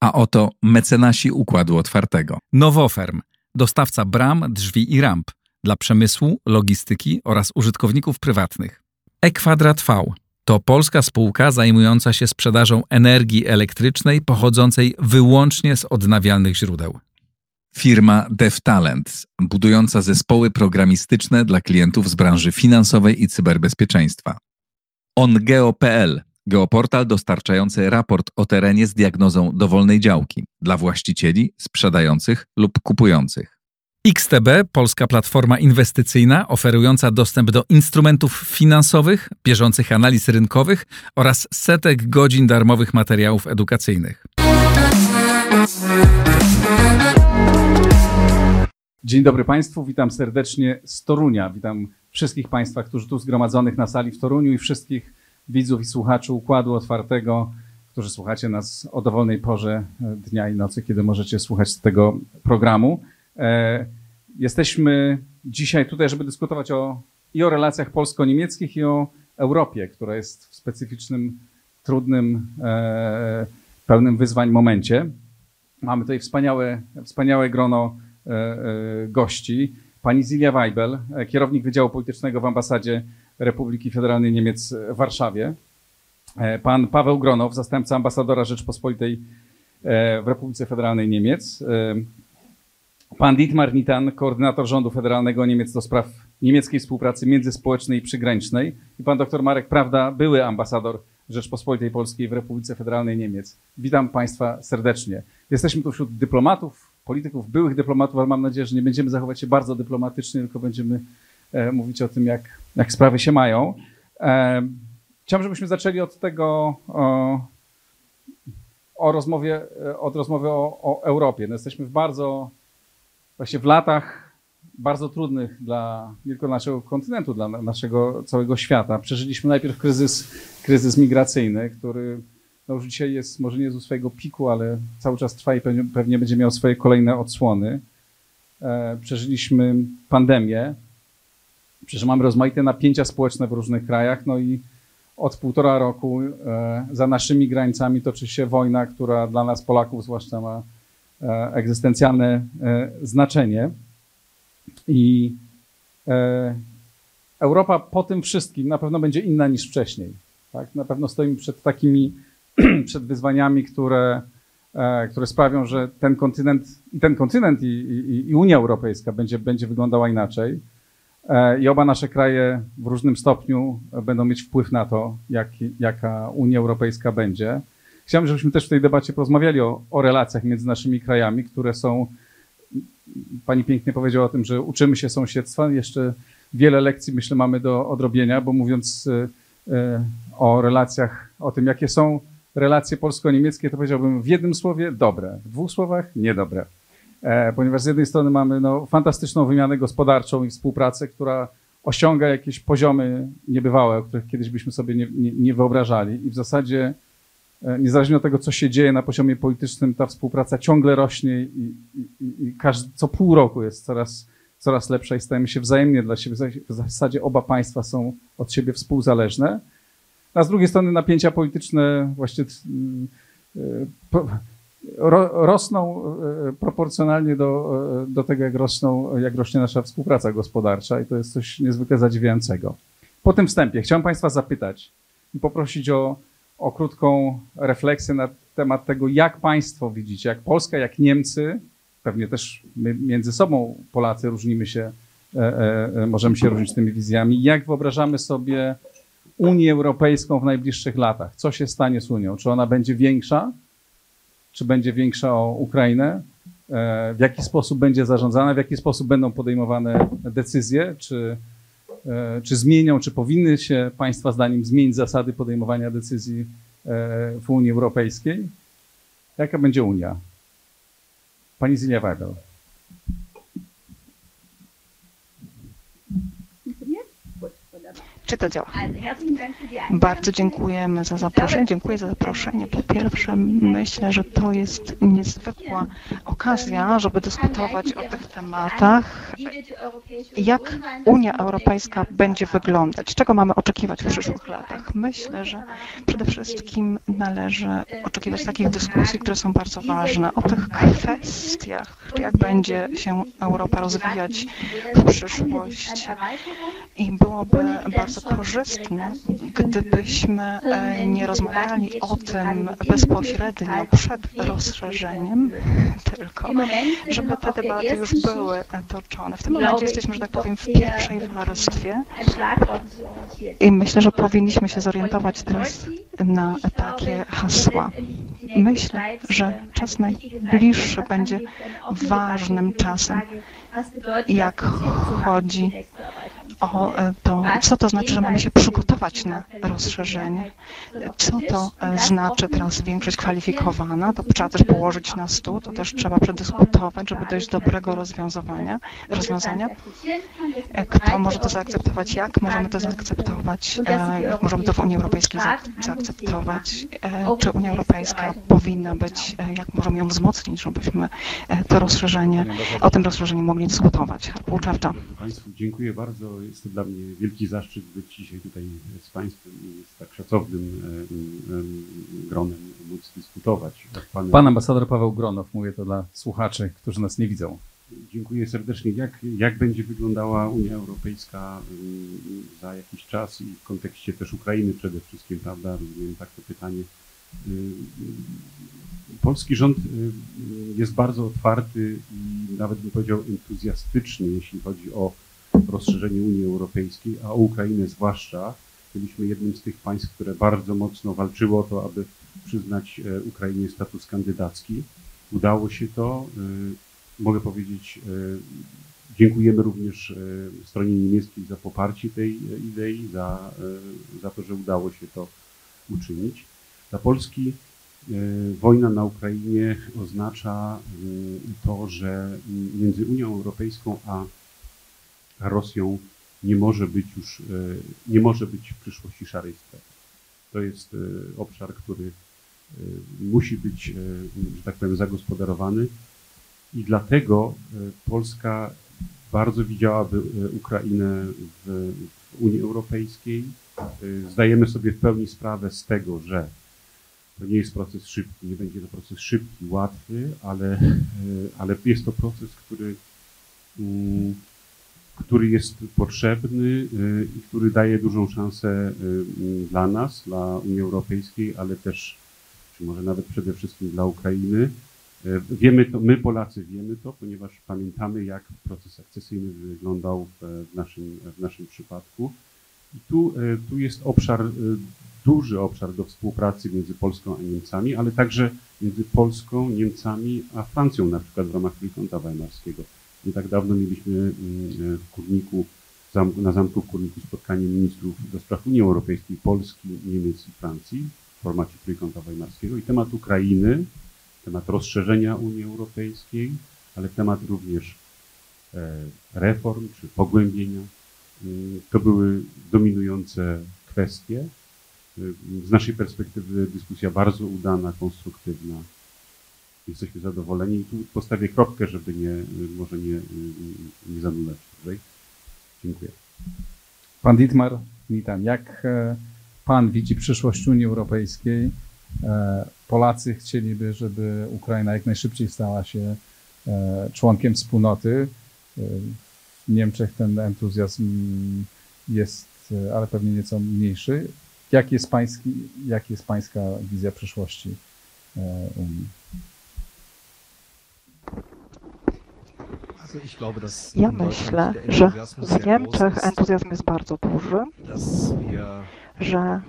A oto mecenasi Układu Otwartego. Nowoferm, dostawca bram, drzwi i ramp dla przemysłu, logistyki oraz użytkowników prywatnych. E-Kwadrat V to polska spółka zajmująca się sprzedażą energii elektrycznej pochodzącej wyłącznie z odnawialnych źródeł. Firma DevTalent, budująca zespoły programistyczne dla klientów z branży finansowej i cyberbezpieczeństwa. OnGeo.pl, geoportal dostarczający raport o terenie z diagnozą dowolnej działki dla właścicieli, sprzedających lub kupujących. XTB, polska platforma inwestycyjna oferująca dostęp do instrumentów finansowych, bieżących analiz rynkowych oraz setek godzin darmowych materiałów edukacyjnych. Dzień dobry Państwu, witam serdecznie z Torunia. Witam wszystkich Państwa, którzy tu zgromadzonych na sali w Toruniu i wszystkich widzów i słuchaczy Układu Otwartego, którzy słuchacie nas o dowolnej porze dnia i nocy, kiedy możecie słuchać tego programu. E, jesteśmy dzisiaj tutaj, żeby dyskutować o, i o relacjach polsko-niemieckich, i o Europie, która jest w specyficznym, trudnym, e, pełnym wyzwań momencie. Mamy tutaj wspaniałe, wspaniałe grono e, gości. Pani Zilia Weibel, kierownik Wydziału Politycznego w Ambasadzie Republiki Federalnej Niemiec w Warszawie. Pan Paweł Gronow, zastępca ambasadora Rzeczpospolitej w Republice Federalnej Niemiec. Pan Dietmar Nitan, koordynator rządu federalnego Niemiec do spraw niemieckiej współpracy międzyspołecznej i przygranicznej. I pan dr Marek Prawda, były ambasador Rzeczpospolitej Polskiej w Republice Federalnej Niemiec. Witam Państwa serdecznie. Jesteśmy tu wśród dyplomatów, polityków, byłych dyplomatów, ale mam nadzieję, że nie będziemy zachować się bardzo dyplomatycznie, tylko będziemy e, mówić o tym, jak, jak sprawy się mają. E, chciałbym, żebyśmy zaczęli od tego, o, o rozmowie, od rozmowy o, o Europie. No jesteśmy w bardzo właśnie w latach bardzo trudnych dla nie tylko naszego kontynentu, dla naszego całego świata. Przeżyliśmy najpierw kryzys, kryzys migracyjny, który no już dzisiaj jest, może nie jest u swojego piku, ale cały czas trwa i pewnie, pewnie będzie miał swoje kolejne odsłony. E, przeżyliśmy pandemię, przecież mamy rozmaite napięcia społeczne w różnych krajach, no i od półtora roku e, za naszymi granicami toczy się wojna, która dla nas Polaków zwłaszcza ma egzystencjalne e, znaczenie. I e, Europa po tym wszystkim na pewno będzie inna niż wcześniej. Tak? Na pewno stoimy przed takimi przed wyzwaniami, które, które sprawią, że ten kontynent i ten kontynent i, i, i Unia Europejska będzie, będzie wyglądała inaczej. I oba nasze kraje w różnym stopniu będą mieć wpływ na to, jak, jaka Unia Europejska będzie. Chciałbym, żebyśmy też w tej debacie porozmawiali o, o relacjach między naszymi krajami, które są. Pani pięknie powiedziała o tym, że uczymy się sąsiedztwa. Jeszcze wiele lekcji, myślę, mamy do odrobienia, bo mówiąc y, y, o relacjach, o tym, jakie są relacje polsko-niemieckie, to powiedziałbym w jednym słowie dobre, w dwóch słowach niedobre. E, ponieważ z jednej strony mamy no, fantastyczną wymianę gospodarczą i współpracę, która osiąga jakieś poziomy niebywałe, o których kiedyś byśmy sobie nie, nie, nie wyobrażali. I w zasadzie niezależnie od tego, co się dzieje na poziomie politycznym, ta współpraca ciągle rośnie i, i, i każdy, co pół roku jest coraz, coraz lepsza i stajemy się wzajemnie dla siebie. W zasadzie oba państwa są od siebie współzależne. A z drugiej strony napięcia polityczne właśnie e, rosną e, proporcjonalnie do, do tego, jak, rosną, jak rośnie nasza współpraca gospodarcza i to jest coś niezwykle zadziwiającego. Po tym wstępie chciałem Państwa zapytać i poprosić o o krótką refleksję na temat tego, jak Państwo widzicie, jak Polska, jak Niemcy, pewnie też my między sobą Polacy różnimy się, e, e, e, możemy się różnić tymi wizjami, jak wyobrażamy sobie Unię Europejską w najbliższych latach. Co się stanie z Unią? Czy ona będzie większa? Czy będzie większa o Ukrainę? E, w jaki sposób będzie zarządzana? W jaki sposób będą podejmowane decyzje? Czy czy zmienią, czy powinny się Państwa zdaniem zmienić zasady podejmowania decyzji e, w Unii Europejskiej? Jaka będzie Unia? Pani Zilia Weibel. To działa? Bardzo dziękujemy za zaproszenie. Dziękuję za zaproszenie. Po pierwsze, myślę, że to jest niezwykła okazja, żeby dyskutować o tych tematach. Jak Unia Europejska będzie wyglądać? Czego mamy oczekiwać w przyszłych latach? Myślę, że przede wszystkim należy oczekiwać takich dyskusji, które są bardzo ważne, o tych kwestiach, jak będzie się Europa rozwijać w przyszłości. I byłoby bardzo korzystne, gdybyśmy e, nie rozmawiali o tym bezpośrednio przed rozszerzeniem, tylko żeby te debaty już były toczone. W tym momencie jesteśmy, że tak powiem, w pierwszej warstwie i myślę, że powinniśmy się zorientować teraz na takie hasła. Myślę, że czas najbliższy będzie ważnym czasem, jak chodzi o e, to, co to znaczy, że mamy się przygotować na rozszerzenie. Co to e, znaczy teraz większość kwalifikowana, to trzeba też położyć na stół, to też trzeba przedyskutować, żeby dojść do dobrego rozwiązywania, rozwiązania. E, Kto może to zaakceptować, jak możemy to zaakceptować, jak możemy to w Unii Europejskiej zaakceptować, czy Unia Europejska powinna być, jak możemy ją wzmocnić, żebyśmy to rozszerzenie, o tym rozszerzeniu mogli dyskutować. Półczarcza. Państwu dziękuję bardzo. Jest to dla mnie wielki zaszczyt być dzisiaj tutaj z Państwem i z tak szacownym gronem móc dyskutować. Panem. Pan ambasador Paweł Gronow, mówię to dla słuchaczy, którzy nas nie widzą. Dziękuję serdecznie. Jak, jak będzie wyglądała Unia Europejska za jakiś czas i w kontekście też Ukrainy przede wszystkim, prawda? Rozumiem tak to pytanie. Polski rząd jest bardzo otwarty i nawet bym powiedział entuzjastyczny, jeśli chodzi o rozszerzenie Unii Europejskiej, a Ukrainę zwłaszcza. Byliśmy jednym z tych państw, które bardzo mocno walczyło o to, aby przyznać e, Ukrainie status kandydacki. Udało się to. Y, Mogę powiedzieć, y, dziękujemy również stronie niemieckiej za poparcie tej e, idei, za, za to, że udało się to uczynić. Dla Polski wojna na Ukrainie oznacza to, że między Unią Europejską a Rosją nie może być już, e, nie może być w przyszłości szarej strefy. To jest e, obszar, który e, musi być, że tak powiem, zagospodarowany i dlatego Polska bardzo widziałaby Ukrainę w, Unii Europejskiej. Zdajemy sobie w pełni sprawę z tego, że to nie jest proces szybki, nie będzie to proces szybki, łatwy, ale, ale jest to proces, który mm, który jest potrzebny y, i który daje dużą szansę y, dla nas, dla Unii Europejskiej, ale też, czy może nawet przede wszystkim dla Ukrainy. Y, Wiemy to, my Polacy wiemy to, ponieważ pamiętamy, jak proces akcesyjny wyglądał w, naszym, w naszym przypadku. I tu, tu jest obszar, duży obszar do współpracy między Polską a Niemcami, ale także między Polską, Niemcami a Francją, na przykład w ramach Trójkąta Weimarskiego. Nie tak dawno mieliśmy mm, w Kurniku, na zamku w Kurniku spotkanie ministrów do spraw Unii Europejskiej, Polski, Niemiec i Francji w formacie Trójkąta Weimarskiego i temat Ukrainy, temat rozszerzenia Unii Europejskiej, ale temat również e, reform czy pogłębienia. Mm, To były dominujące kwestie. Y, Z naszej perspektywy dyskusja bardzo udana, konstruktywna jesteśmy zadowoleni. I tu postawię kropkę, żeby nie, może nie, nie zanulać dłużej. Dziękuję. Pan Dietmar Mitan, jak e, Pan widzi przyszłość Unii Europejskiej? E, Polacy chcieliby, żeby Ukraina jak najszybciej stała się e, członkiem wspólnoty. W Niemczech ten entuzjazm jest, ale pewnie nieco mniejszy. Jak jest, pański, jak jest Pańska wizja przyszłości Unii? Also ich glaube, dass Ja myślę, że w Niemczech entuzjazm jest bardzo duży, że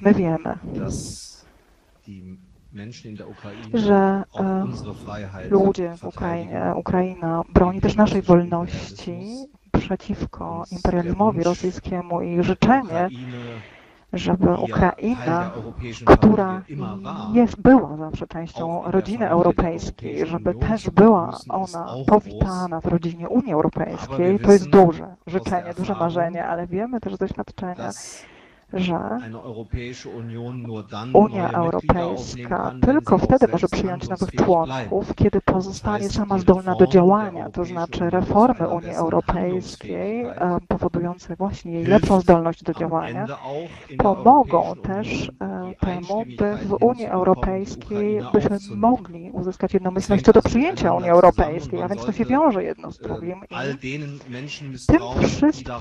my wiemy, że e, ludzie w. Ukrainie, Ukraina broni też naszej wolności przeciwko imperializmowi rosyjskiemu i życzenie, żeby Ukraina, która jest, była zawsze częścią rodziny europejskiej, żeby też była ona powitana w rodzinie Unii Europejskiej, to jest duże życzenie, duże marzenie, ale wiemy też z doświadczenia, że Unia Europejska tylko wtedy może przyjąć nowych członków, kiedy pozostanie sama zdolna do działania, to znaczy reformy Unii Europejskiej powodujące właśnie jej lepszą zdolność do działania, pomogą też e, temu, by w Unii Europejskiej byśmy mogli uzyskać jednomyślność co do przyjęcia Unii Europejskiej, a więc to się wiąże jedno z äh, drugim. I tym wszystkim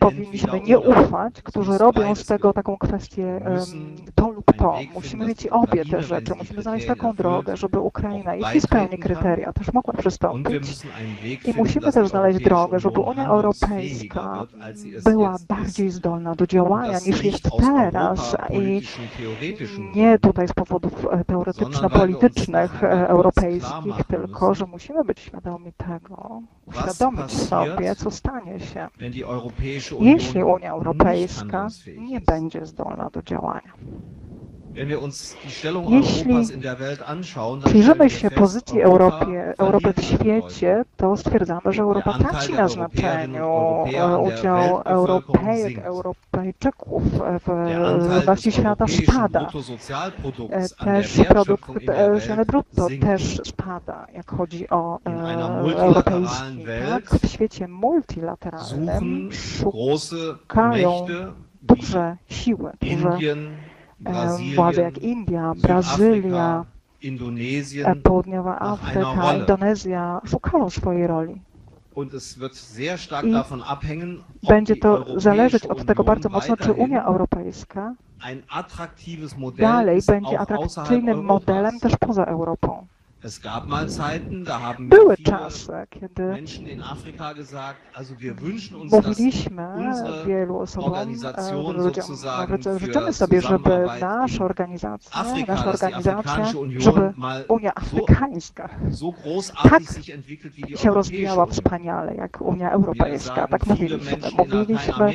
powinniśmy nie ufać, którzy robią z taką kwestię müssen to lub to. Musimy mieć obie te rzeczy. Musimy znaleźć taką drogę, żeby Ukraina, jeśli spełni kryteria, też mogła przystąpić. I musimy też znaleźć drogę, żeby Unia Europejska była bardziej zdolna do działania niż jest teraz i nie tutaj z powodów e, teoretyczno-politycznych e, europejskich, tylko że musimy być świadomi tego, uświadomić sobie, co stanie się, jeśli Unia Europejska nie. Będzie zdolna do działania. Jeśli Przyjrzymy się pozycji Europie, Europy w świecie, to stwierdzamy, że Europa traci na znaczeniu. E, Udział Europejek. Europejczyków w ludności świata spada. E, Też produkt nacionalny Welt brutto też spada, jak chodzi o e, europejski. Tak, w świecie multilateralnym szukają duże siły, duże e, władze jak India, Brazylia, e, Południowa Afryka. Indonezja szukają swojej roli. I Będzie to zależeć od tego bardzo mocno, czy Unia Europejska dalej będzie atrakcyjnym modelem też poza Europą. Es gab mal Zeiten, da haben Były viele czasy, kiedy Menschen in Afrika gesagt, also wir wünschen uns, dass mówiliśmy wielu osobom, e, ludziom, nawet życzymy sobie, żeby nasza organizacja, nasza organizacja, żeby Unia Afrykańska tak się rozwijała wspaniale, jak Unia Europejska. Tak mówiliśmy. Mówiliśmy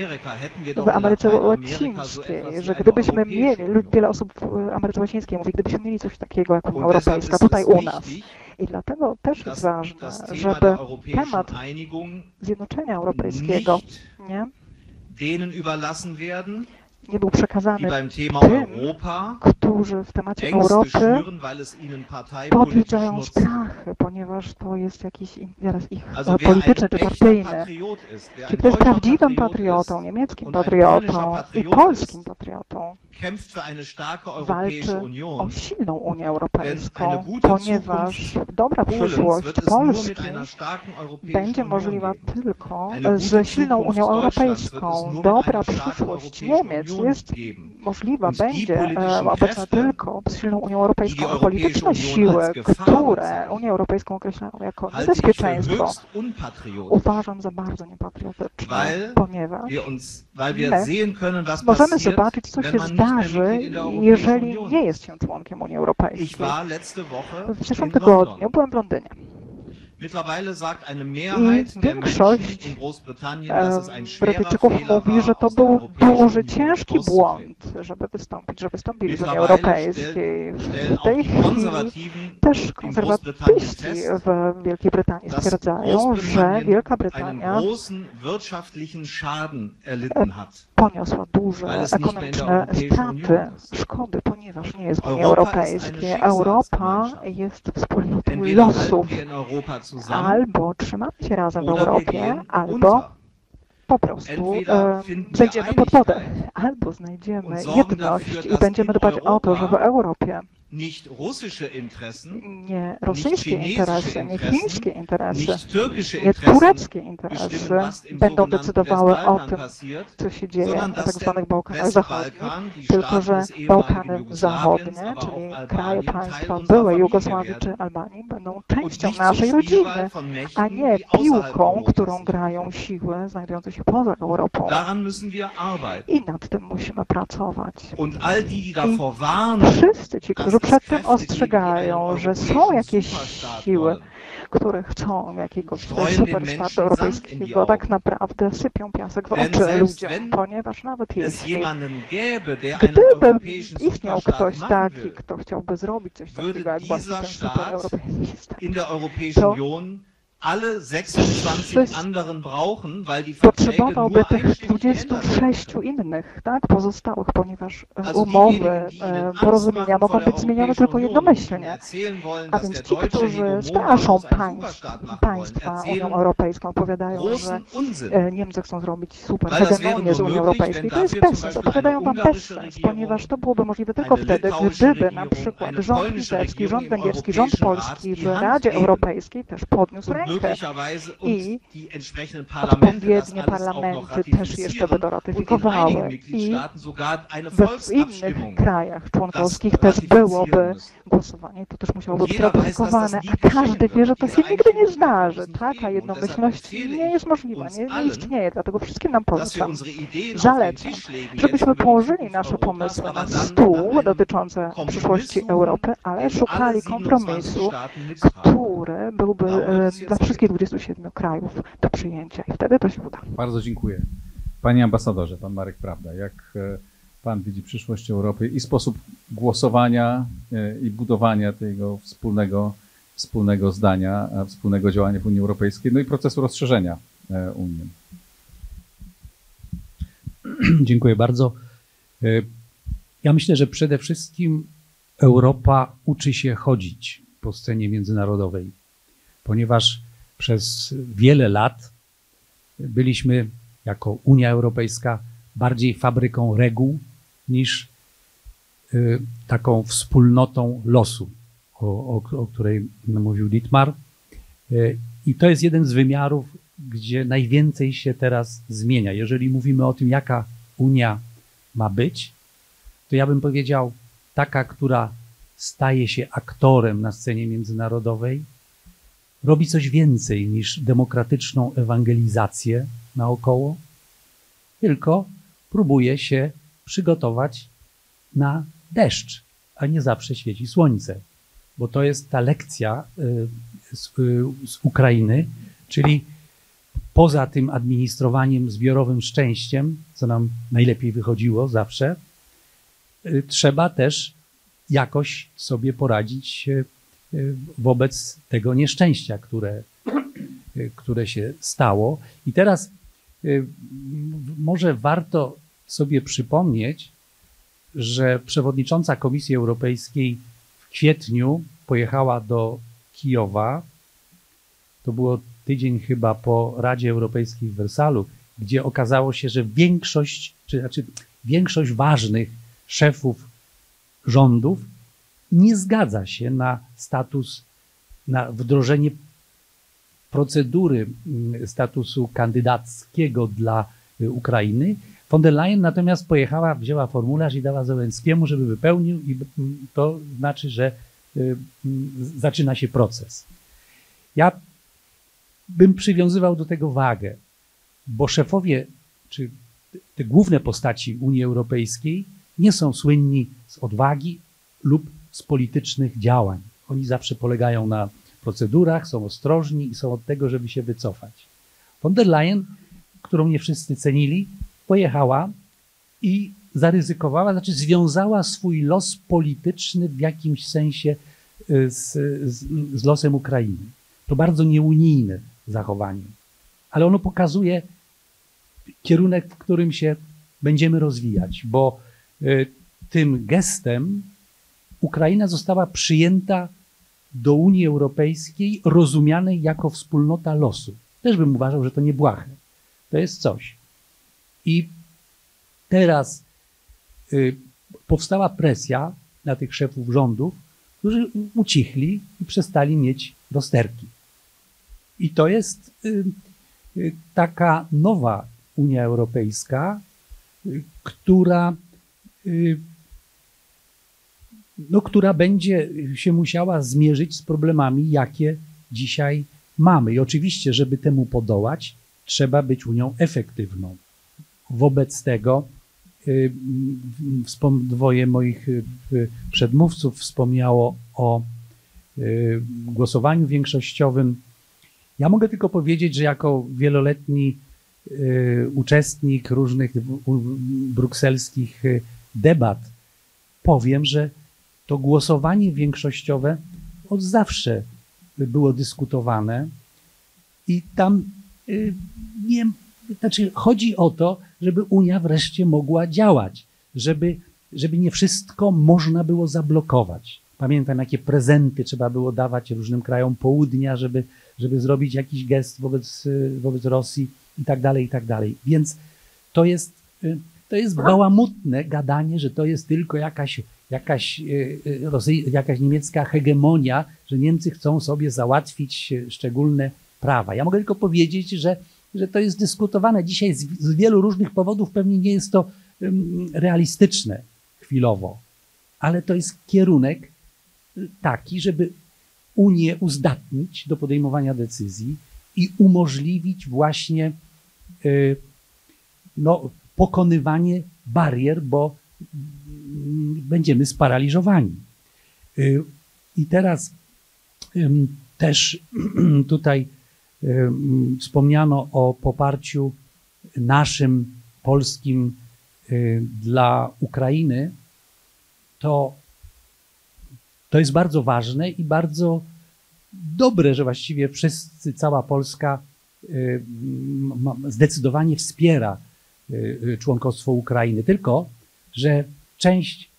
w Ameryce Łacińskiej, że gdybyśmy mieli, wiele osób w Ameryce Łacińskiej mówi, gdybyśmy mieli coś takiego jak Unia Europejska tutaj u nas. Wichtig, I dlatego też jest ważne, żeby temat zjednoczenia europejskiego nie, denen überlassen werden, nie był przekazany tym, którzy w temacie Europy nutzt. strachy, ponieważ to jest jakiś interes ich polityczny czy partyjny. Czy ein kto jest prawdziwym Patriot patriotą, niemieckim patriotą i polskim patriotą, walczy o silną Unię Europejską, ponieważ dobra przyszłość Polski będzie możliwa tylko ze silną Unią Europejską. Dobra przyszłość Niemiec jest możliwa, będzie e, obecna tylko z silną Unią Europejską. polityczne siły, które Unię Europejską określają jako niebezpieczeństwo, uważam za bardzo niepatriotyczne, ponieważ możemy zobaczyć, co się zdarzy, jeżeli nie jest się członkiem Unii Europejskiej. W zeszłym tygodniu byłem w Londynie. Mittlerweile sagt eine Mehrheit der większość, in Großbritannien, dass es ein Em, schwerer Brytyjczyków mówi, że to był duży, ciężki błąd, żeby wystąpić, żeby wystąpili z Unii Europejskiej. W tej chwili też konserwatyści w Wielkiej Brytanii stwierdzają, że Wielka Brytania poniosła duże ekonomiczne straty, szkody, ponieważ nie jest w Unii Europejskiej. Europa jest wspólnotą losów. Albo trzymamy się razem w Europie, albo po prostu e, zejdziemy pod wodę, albo znajdziemy jedność i będziemy dbać o to, że w Europie nie rosyjskie interesy, nie chińskie interesy, nie tureckie interesy będą decydowały o tym, co się dzieje na dass tak Bałkanach Zachodnich, tylko że Bałkany Zachodnie, czyli kraje państwa byłej Jugosławii czy Albanii będą częścią naszej rodziny, a nie piłką, którą grają siły znajdujące się poza Europą. I nad tym musimy pracować. Warnen, Wszyscy ci, dass którzy przed tym ostrzegają, że są jakieś siły, które chcą jakiegoś superstatu europejskiego, tak naprawdę sypią piasek w oczy ludziom, ponieważ nawet jeśli Gdyby istniał ktoś taki, kto chciałby zrobić coś takiego jak właśnie ten supereuropejski To- alle 26 Wszyscy- anderen brauchen, weil die Verträge potrzebowałby tych einstimmig geändert 26 werden. innych, tak, pozostałych, ponieważ e, umowy, e, porozumienia mogą być zmienione tylko jednomyślnie. A więc ci, którzy straszą państw, państwa Unią Europejską, opowiadają, że e, Niemcy chcą zrobić super hegemonię z möglich, Europejskiej. To jest bezsens, opowiadają wam bezsens, ponieważ to byłoby możliwe tylko wtedy, gdyby na przykład rząd litewski, rząd węgierski, rząd polski w Radzie Europejskiej też podniósł rękę. Möglicherweise uns I die entsprechenden Parlamente odpowiednie parlamenty też jeszcze und einigen ratyfikowały. I w innych krajach członkowskich też byłoby głosowanie, to też musiałoby być ratyfikowane, a każdy wie, że to się nigdy nie zdarzy. Taka jednomyślność Und nie jest możliwa, nie, nie istnieje, dlatego wszystkim nam polecam. Zalecam, żebyśmy położyli nasze pomysły na stół dotyczące przyszłości Europy, ale szukali alle 27 kompromisu, który byłby e, dla jetzt wszystkich 27 krajów do przyjęcia i wtedy to się uda. Bardzo dziękuję. Panie ambasadorze, pan Marek Prawda, jak e, pan widzi przyszłość Europy i sposób głosowania e, i budowania tego wspólnego, wspólnego zdania, e, wspólnego działania w Unii Europejskiej, no i procesu rozszerzenia Unii. Dziękuję bardzo. Ja myślę, że przede wszystkim Europa uczy się chodzić po scenie międzynarodowej, ponieważ przez wiele lat byliśmy jako Unia Europejska bardziej fabryką reguł niż y, taką wspólnotą losu, o, o, o której mówił Dietmar. Y, I to jest jeden z wymiarów, gdzie najwięcej się teraz zmienia. Jeżeli mówimy o tym, jaka Unia ma być, to ja bym powiedział taka, która staje się aktorem na scenie międzynarodowej, robi coś więcej niż demokratyczną ewangelizację naokoło, tylko próbuje się przygotować na deszcz, a nie zawsze świeci słońce. Bo to jest ta lekcja y, z, z Ukrainy, czyli poza tym administrowaniem zbiorowym szczęściem, co nam najlepiej wychodziło zawsze, y, trzeba też jakoś sobie poradzić y, wobec tego nieszczęścia, które, y, które się stało. I teraz y, może warto sobie przypomnieć, że przewodnicząca Komisji Europejskiej w kwietniu pojechała do Kijowa. To było tydzień chyba po Radzie Europejskiej w Wersalu, gdzie okazało się, że większość, czy znaczy większość ważnych szefów rządów nie zgadza się na status, na wdrożenie procedury mm, statusu kandydackiego dla y, Ukrainy. Von der Leyen natomiast pojechała, wzięła formularz i dała Zełenskiemu, żeby wypełnił i mm, to znaczy, że y, mm, zaczyna się proces. Ja bym przywiązywał do tego wagę, bo szefowie, czy te główne postaci Unii Europejskiej nie są słynni z odwagi lub z politycznych działań. Oni zawsze polegają na procedurach, są ostrożni i są od tego, żeby się wycofać. Von der Leyen, którą nie wszyscy cenili, pojechała i zaryzykowała, znaczy związała swój los polityczny w jakimś sensie y, z, z, z losem Ukrainy. To bardzo nieunijne zachowanie, ale ono pokazuje kierunek, w którym się będziemy rozwijać, bo y, tym gestem Ukraina została przyjęta do Unii Europejskiej, rozumianej jako wspólnota losu. Też bym uważał, że to nie błahe. To jest coś. I teraz y, powstała presja na tych szefów rządów, którzy ucichli i przestali mieć rozterki. I to jest y, y, taka nowa Unia Europejska, y, która, y, no, która będzie się musiała zmierzyć z problemami, jakie dzisiaj mamy. I oczywiście, żeby temu podołać, trzeba być Unią efektywną. Wobec tego y, dwoje moich y, y, przedmówców wspomniało o głosowaniu większościowym. Ja mogę tylko powiedzieć, że jako wieloletni uczestnik różnych brukselskich debat, powiem, że to głosowanie większościowe od zawsze było dyskutowane i tam nie, znaczy chodzi o to, żeby Unia wreszcie mogła działać, żeby, żeby nie wszystko można było zablokować. Pamiętam, jakie prezenty trzeba było dawać różnym krajom południa, żeby, żeby zrobić jakiś gest wobec, wobec Rosji i tak dalej, i tak dalej. Więc to jest, to jest bałamutne gadanie, że to jest tylko jakaś, jakaś, jakaś niemiecka hegemonia, że Niemcy chcą sobie załatwić szczególne prawa. Ja mogę tylko powiedzieć, że że to jest dyskutowane dzisiaj z, z wielu różnych powodów. Pewnie nie jest to realistyczne chwilowo, ale to jest kierunek y, taki, żeby Unię uzdatnić do podejmowania decyzji i umożliwić właśnie y, no, pokonywanie barier, bo y, będziemy sparaliżowani. Y, I teraz też tutaj Wspomniano o poparciu naszym, polskim dla Ukrainy. To, to jest bardzo ważne i bardzo dobre, że właściwie wszyscy, cała Polska zdecydowanie wspiera członkostwo Ukrainy. Tylko, że część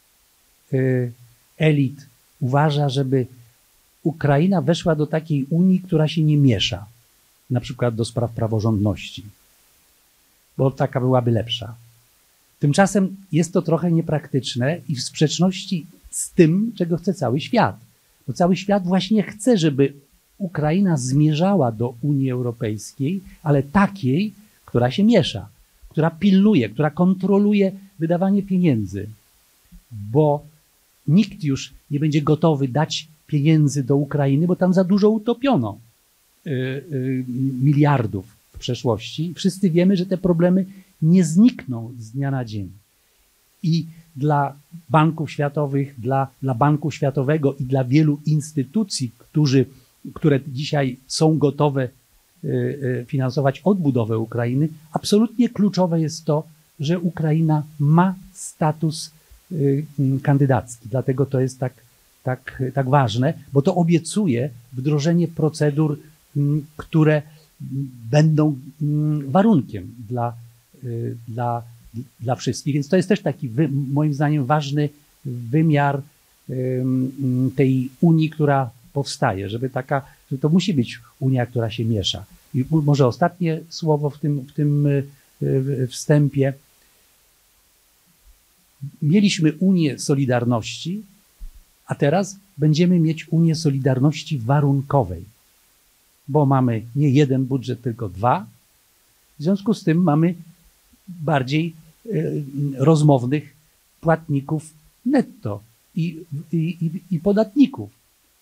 elit uważa, żeby Ukraina weszła do takiej Unii, która się nie miesza na przykład do spraw praworządności, bo taka byłaby lepsza. Tymczasem jest to trochę niepraktyczne i w sprzeczności z tym, czego chce cały świat. Bo cały świat właśnie chce, żeby Ukraina zmierzała do Unii Europejskiej, ale takiej, która się miesza, która pilnuje, która kontroluje wydawanie pieniędzy, bo nikt już nie będzie gotowy dać pieniędzy do Ukrainy, bo tam za dużo utopiono. Y, y, miliardów w przeszłości. Wszyscy wiemy, że te problemy nie znikną z dnia na dzień. I dla banków światowych, dla, dla Banku Światowego i dla wielu instytucji, którzy, które dzisiaj są gotowe y, finansować odbudowę Ukrainy, absolutnie kluczowe jest to, że Ukraina ma status kandydacki. Dlatego to jest tak, tak, tak ważne, bo to obiecuje wdrożenie procedur które będą warunkiem dla, y, dla, dla wszystkich. Więc to jest też taki, moim zdaniem, ważny wymiar tej Unii, która powstaje, żeby taka, że to musi być Unia, która się miesza. I może ostatnie słowo w tym, w tym y, wstępie. Mieliśmy Unię Solidarności, a teraz będziemy mieć Unię Solidarności warunkowej bo mamy nie jeden budżet, tylko dwa. W związku z tym mamy bardziej e, rozmownych płatników netto i, i, i podatników,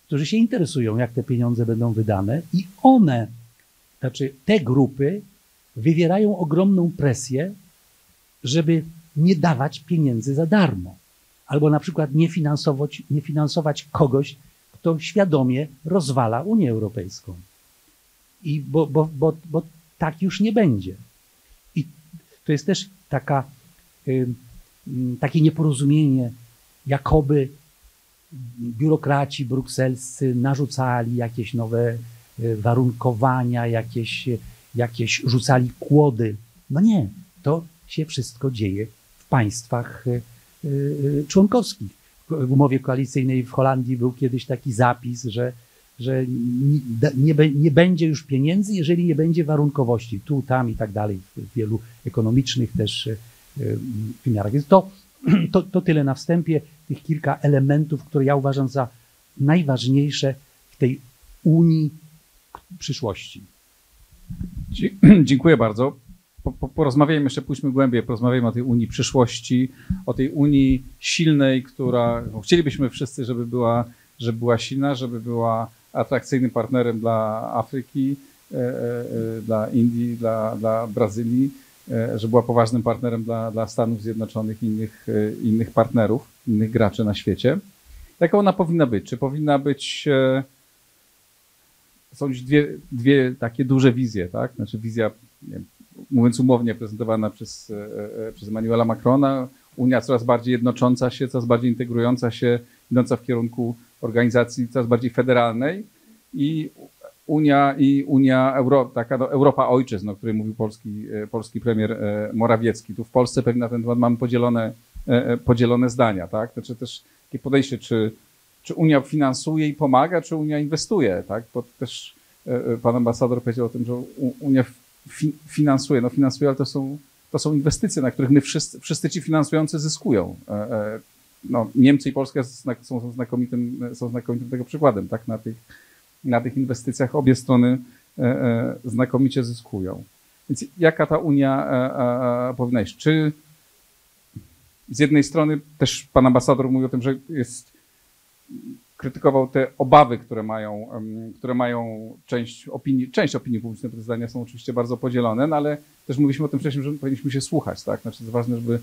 którzy się interesują, jak te pieniądze będą wydane, i one, znaczy te grupy, wywierają ogromną presję, żeby nie dawać pieniędzy za darmo. Albo na przykład nie finansować, nie finansować kogoś, kto świadomie rozwala Unię Europejską. I bo, bo, bo, bo tak już nie będzie. I to jest też taka, y, takie nieporozumienie, jakoby biurokraci brukselscy narzucali jakieś nowe y, warunkowania, jakieś, jakieś rzucali kłody. No nie, to się wszystko dzieje państwach y, członkowskich. W umowie koalicyjnej w Holandii był kiedyś taki zapis, że że nie, nie, będzie już pieniędzy, jeżeli nie będzie warunkowości tu, tam i tak dalej, w wielu ekonomicznych też wymiarach. Więc to, to, to tyle na wstępie, tych kilka elementów, które ja uważam za najważniejsze w tej Unii przyszłości. Dziękuję bardzo. Po, po, porozmawiajmy jeszcze, pójdźmy głębiej, porozmawiajmy o tej Unii przyszłości, o tej Unii silnej, która no, chcielibyśmy wszyscy, żeby była, żeby była silna, żeby była atrakcyjnym partnerem dla Afryki, e, e, e, dla Indii, dla, dla Brazylii, że była poważnym partnerem dla, dla Stanów Zjednoczonych i innych, innych partnerów, innych graczy na świecie. Jaka ona powinna być? Czy powinna być. E, są dwie, dwie takie duże wizje, tak? Znaczy wizja, wiem, mówiąc umownie, prezentowana przez, e, e, przez Emmanuela Macrona, Unia coraz bardziej jednocząca się, coraz bardziej integrująca się, idąca w kierunku organizacji coraz bardziej federalnej i Unia i Unia Euro, taka no, Europa ojczyzn, o której mówił polski, e, polski premier Morawiecki. Tu w Polsce pewnie na ten temat mamy podzielone, podzielone zdania, tak? Znaczy też takie podejście, czy, czy Unia finansuje i pomaga, czy Unia inwestuje, tak? Bo też pan ambasador powiedział o tym, że Unia fi, finansuje, no finansuje, ale to są, to są inwestycje, na których my wszyscy, wszyscy ci finansujący zyskują. No, Niemcy i Polska są znakomitym, są znakomitym tego przykładem, tak? Na tych na tych inwestycjach obie strony e, e, znakomicie zyskują. Więc jaka ta Unia e, powinna iść? Czy z jednej strony też pan ambasador mówi o tym, że jest krytykował te obawy, które mają, które mają część opinii, część opinii publicznej, te zdania są oczywiście bardzo podzielone, no ale też mówiliśmy o tym wcześniej, że powinniśmy się słuchać, tak? Znaczy jest ważne, żeby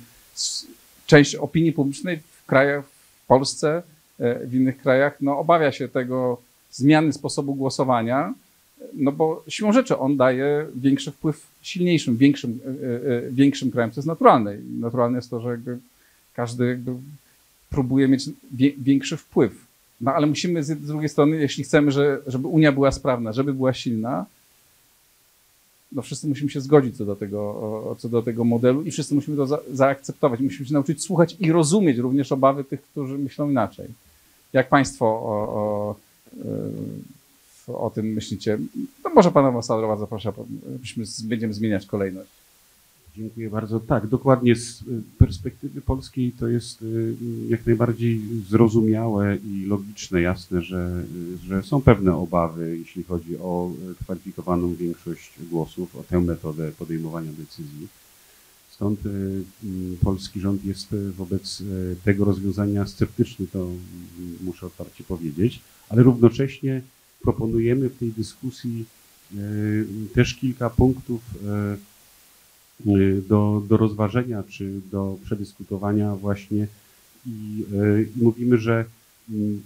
część opinii publicznej w krajach, w Polsce, w innych krajach, no obawia się tego, zmiany sposobu głosowania, no bo siłą rzeczy on daje większy wpływ silniejszym, większym, e, e, większym krajem, co jest naturalne. Naturalne jest to, że jakby każdy jakby próbuje mieć większy wpływ. No ale musimy z drugiej strony, jeśli chcemy, że, żeby Unia była sprawna, żeby była silna, no wszyscy musimy się zgodzić co do tego, co do tego modelu i wszyscy musimy to za, zaakceptować. Musimy się nauczyć słuchać i rozumieć również obawy tych, którzy myślą inaczej. Jak Państwo o, o o tym myślicie? No może pana ambasadora zapraszam, byśmy będziemy zmieniać kolejność. Dziękuję bardzo. Tak, dokładnie z perspektywy polskiej to jest y, jak najbardziej zrozumiałe i logiczne, jasne, że, że są pewne obawy, jeśli chodzi o kwalifikowaną większość głosów, o tę metodę podejmowania decyzji. Stąd y, polski rząd jest wobec y, tego rozwiązania sceptyczny, to muszę otwarcie powiedzieć, ale równocześnie proponujemy w tej dyskusji też kilka punktów do, do rozważenia czy do przedyskutowania właśnie i, i mówimy, że mm,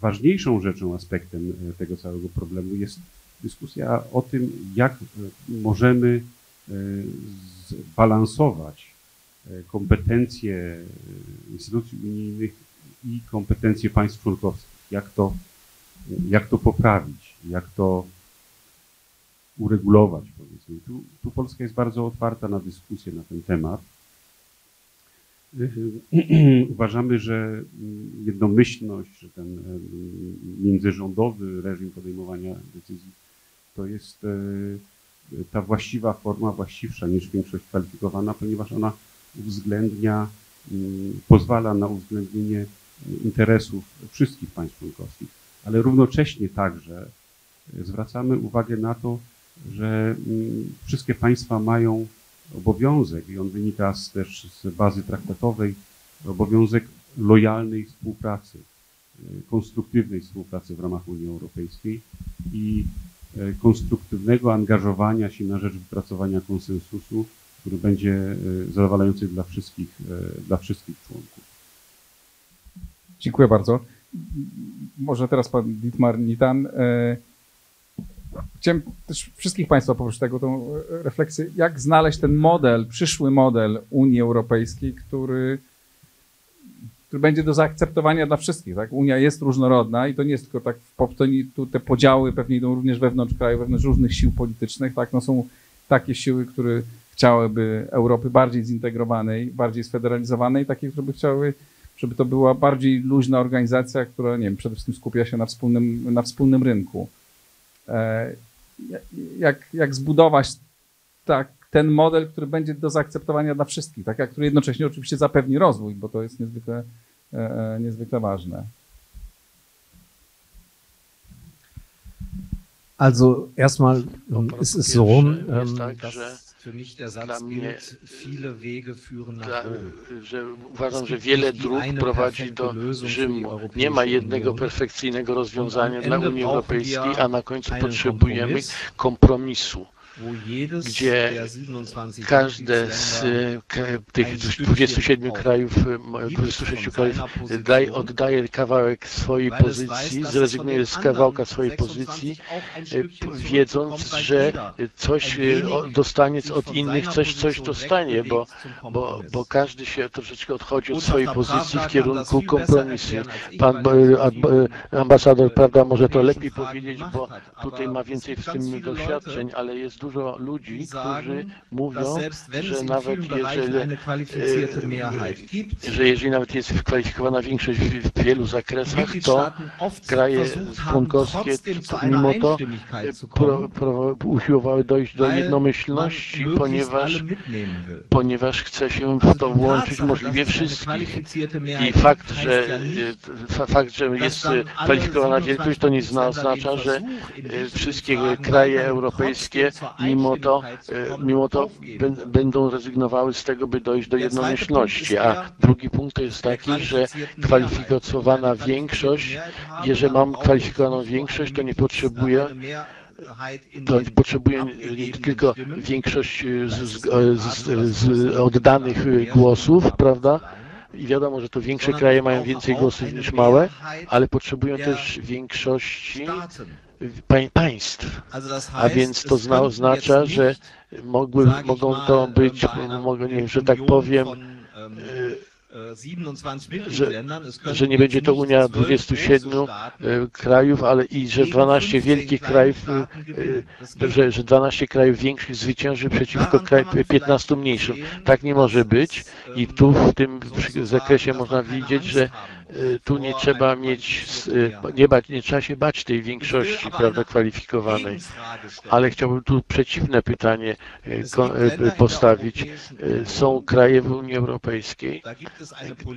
ważniejszą rzeczą, aspektem tego całego problemu jest dyskusja o tym, jak możemy zbalansować kompetencje instytucji unijnych i kompetencje państw członkowskich. Jak to jak to poprawić, jak to uregulować, powiedzmy. Tu, tu Polska jest bardzo otwarta na dyskusję na ten temat. Uważamy, że jednomyślność, że ten międzyrządowy reżim podejmowania decyzji to jest e, ta właściwa forma, właściwsza niż większość kwalifikowana, ponieważ ona uwzględnia, pozwala na uwzględnienie interesów wszystkich państw członkowskich ale równocześnie także zwracamy uwagę na to, że mm, wszystkie państwa mają obowiązek, i on wynika z, też z bazy traktatowej, obowiązek lojalnej współpracy, e, konstruktywnej współpracy w ramach Unii Europejskiej i e, konstruktywnego angażowania się na rzecz wypracowania konsensusu, który będzie e, zadowalający dla wszystkich, dla wszystkich członków. Dziękuję bardzo może teraz pan Dietmar Nitan. Chciałem też wszystkich Państwa poprosić tego, tą refleksję, jak znaleźć ten model, przyszły model Unii Europejskiej, który, który będzie do zaakceptowania dla wszystkich. Tak? Unia jest różnorodna i to nie jest tylko tak, to nie, tu te podziały pewnie idą również wewnątrz kraju, wewnątrz różnych sił politycznych. Tak? No są takie siły, które chciałyby Europy bardziej zintegrowanej, bardziej sfederalizowanej, takie, które by chciały żeby to była bardziej luźna organizacja, która, nie wiem, przede wszystkim skupia się na wspólnym, na wspólnym rynku. E, jak, jak zbudować tak, ten model, który będzie do zaakceptowania dla wszystkich, tak, który jednocześnie oczywiście zapewni rozwój, bo to jest niezwykle, e, e, niezwykle ważne. Also erstmal ist es so, ähm, dass dla mnie, dla, że uważam, że wiele dróg prowadzi do Rzymu. Nie ma jednego perfekcyjnego rozwiązania dla Unii Europejskiej, a na końcu potrzebujemy kompromisu. Gdzie każde z tych 27 krajów, 26 krajów daj, oddaje kawałek swojej pozycji, zrezygnuje z kawałka swojej pozycji, wiedząc, że coś dostanie od innych, coś, coś dostanie, bo, bo, bo każdy się troszeczkę odchodzi od swojej pozycji w kierunku kompromisu. Pan ambasador, prawda, może to lepiej powiedzieć, bo tutaj ma więcej w tym doświadczeń, ale jest dużo ludzi, którzy mówią, że nawet jeżeli, że jeżeli nawet jest wykwalifikowana większość w wielu zakresach, to kraje członkowskie mimo to pro, pro, usiłowały dojść do jednomyślności, ponieważ, ponieważ chce się w to włączyć możliwie wszystkich. I fakt, że, fakt, że jest kwalifikowana wielkość, to nie oznacza, że wszystkie kraje europejskie mimo to, mimo to będą rezygnowały z tego, by dojść do jednomyślności. A drugi punkt to jest taki, że kwalifikowana większość, jeżeli mam kwalifikowaną większość, to nie potrzebuję to potrzebuje tylko większość z, z, z oddanych głosów, prawda? I wiadomo, że to większe kraje mają więcej głosów niż małe, ale potrzebują też większości państw. A więc to oznacza, że mogły, mogą to być, mogą, nie wiem, że tak powiem, że, że nie będzie to Unia 27 krajów, ale i że 12 wielkich krajów, że, że 12 krajów większych zwycięży przeciwko kraj, 15 mniejszym. Tak nie może być i tu w tym zakresie można widzieć, że tu nie trzeba mieć, nie, bać, nie trzeba się bać tej większości prawda, kwalifikowanej. Ale chciałbym tu przeciwne pytanie postawić. Są kraje w Unii Europejskiej,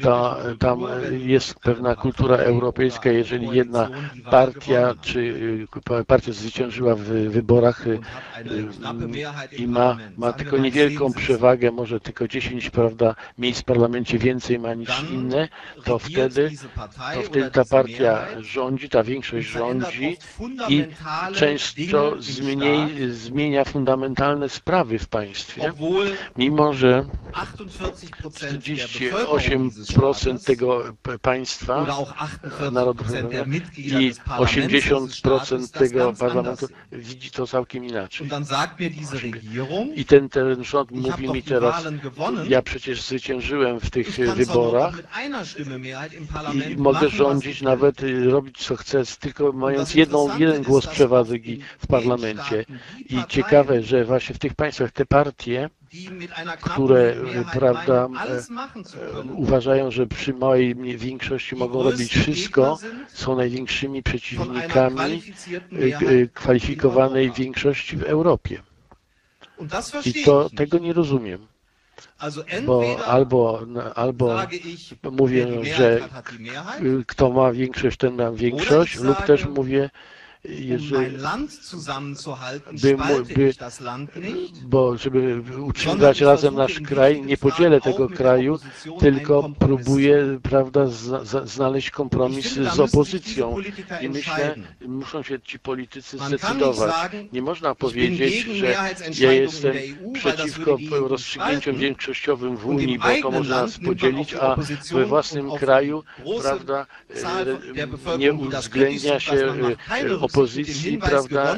ta, tam jest pewna kultura europejska, jeżeli jedna partia czy partia zwyciężyła w wyborach i ma, ma tylko niewielką przewagę, może tylko 10 prawda, miejsc w parlamencie więcej ma niż inne, to wtedy to wtedy ta partia rządzi, ta większość rządzi i często zmienia, zmienia fundamentalne sprawy w państwie, mimo że 48% tego państwa i 80% tego parlamentu widzi to całkiem inaczej. I ten, ten rząd mówi mi teraz, ja przecież zwyciężyłem w tych wyborach i mogę rządzić, nawet robić co chcę, tylko mając jedną, jeden głos przewagi w parlamencie. I ciekawe, że właśnie w tych państwach te partie, które prawda, uważają, że przy małej większości mogą robić wszystko, są największymi przeciwnikami kwalifikowanej większości w Europie. I to tego nie rozumiem. Bo albo, albo mówię, że kto ma większość, ten ma większość, lub też mówię, jeżeli by, by, bo żeby utrzymywać razem nasz kraj, nie podzielę tego kraju, tylko próbuję, prawda, znaleźć kompromis z opozycją. I myślę, muszą się ci politycy zdecydować. Nie można powiedzieć, że ja jestem przeciwko rozstrzygnięciom większościowym w Unii, bo to można nas podzielić, a we własnym kraju, prawda, nie uwzględnia się opozycji opozycji, prawda,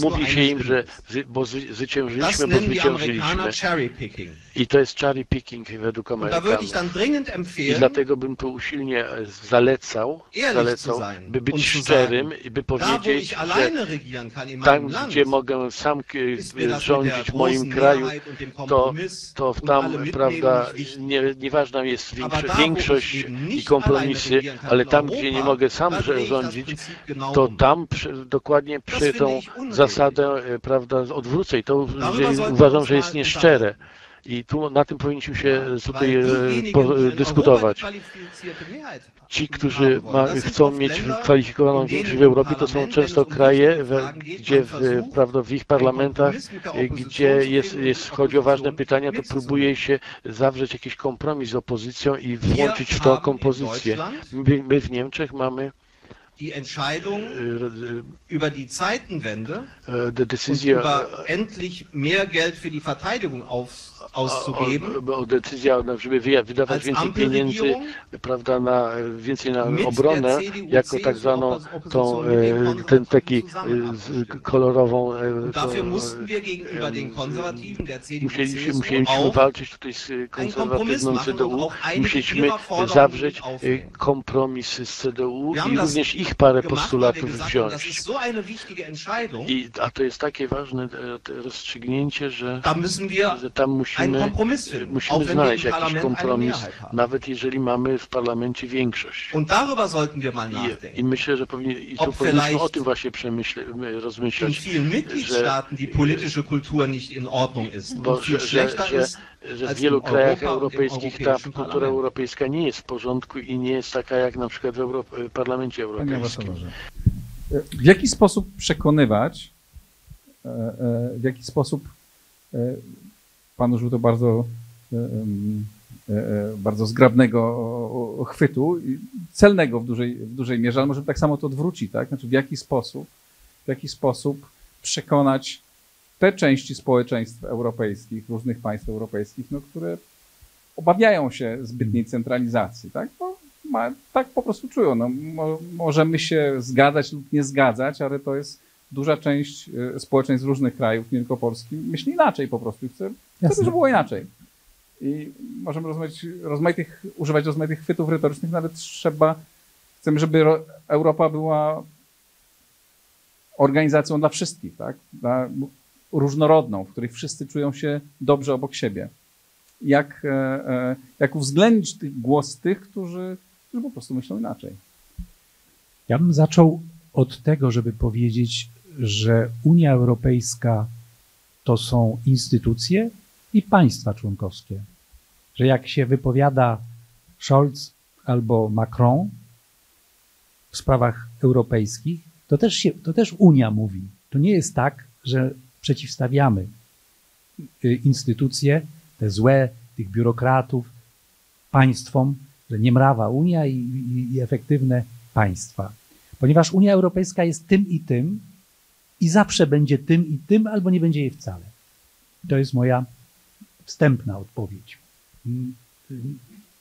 mówi się im, że bo zwyciężyliśmy, bo zwyciężyliśmy. I to jest cherry picking według Amerykanów. I dlatego bym tu usilnie zalecał, zalecał by być szczerym i by powiedzieć, że tam, gdzie mogę sam rządzić w moim kraju, to, to tam, prawda, nie, nieważna jest większość i kompromisy, ale tam, gdzie nie mogę sam rządzić, to tam przy, dokładnie przy tą zasadę, prawda, odwrócę i to uważam, że jest nieszczere. I tu na tym powinniśmy się tutaj dyskutować. Ci, którzy ma, chcą mieć kwalifikowaną większość w Europie, to są często kraje, gdzie w, prawda, w ich parlamentach, gdzie jest, jest, chodzi o ważne pytania, to próbuje się zawrzeć jakiś kompromis z opozycją i włączyć w to kompozycję. My, my w Niemczech mamy die Entscheidung über die Zeitenwende decyzja, und über endlich mehr Geld für die Verteidigung auf, auszugeben. O, o, decyzja, żeby wydawać więcej pieniędzy, prawda, na, więcej na obronę, jako tak zwaną tą, ten taki kolorową... Musieliśmy, musieliśmy walczyć tutaj z konserwatywną CDU, musieliśmy zawrzeć kompromis z CDU i również ich parę postulatów wziąć. I, a to jest takie ważne rozstrzygnięcie, że, że tam musimy, musimy znaleźć jakiś kompromis, nawet jeżeli mamy w parlamencie większość. I, i myślę, że powinien, i tu powinniśmy o tym właśnie przemyśle, rozmyślać, że, die politische Kultur nicht in Ordnung ist. Bo, że, że, że, że w wielu krajach europejskich ta kultura europejska nie jest w porządku i nie jest taka jak na przykład w Euro- Parlamencie Europejskim. W jaki sposób przekonywać, w jaki sposób Pan użył to bardzo, bardzo zgrabnego chwytu, celnego w dużej, w dużej mierze, ale może tak samo to odwrócić, tak? Znaczy w jaki sposób, w jaki sposób przekonać te części społeczeństw europejskich, różnych państw europejskich, no, które obawiają się zbytniej centralizacji, tak? No, ma, tak po prostu czują. No, mo, możemy się zgadzać lub nie zgadzać, ale to jest duża część y, społeczeństw z różnych krajów, nie tylko Polski, myśli inaczej po prostu i chce, chce żeby było inaczej. I możemy rozmawiać, rozmaitych, używać rozmaitych chwytów retorycznych, nawet trzeba, chcemy, żeby Europa była organizacją dla wszystkich, tak? Dla, różnorodną, w której wszyscy czują się dobrze obok siebie. Jak, e, e, jak uwzględnić głos tych, którzy, którzy po prostu myślą inaczej? Ja bym zaczął od tego, żeby powiedzieć, że Unia Europejska to są instytucje i państwa członkowskie. Że jak się wypowiada Scholz albo Macron w sprawach europejskich, to też, się, to też Unia mówi. To nie jest tak, że przeciwstawiamy y, instytucje, te złe, tych biurokratów, państwom, że niemrawa Unia i, i, i efektywne państwa. Ponieważ Unia Europejska jest tym i tym i zawsze będzie tym i tym, albo nie będzie jej wcale. To jest moja wstępna odpowiedź.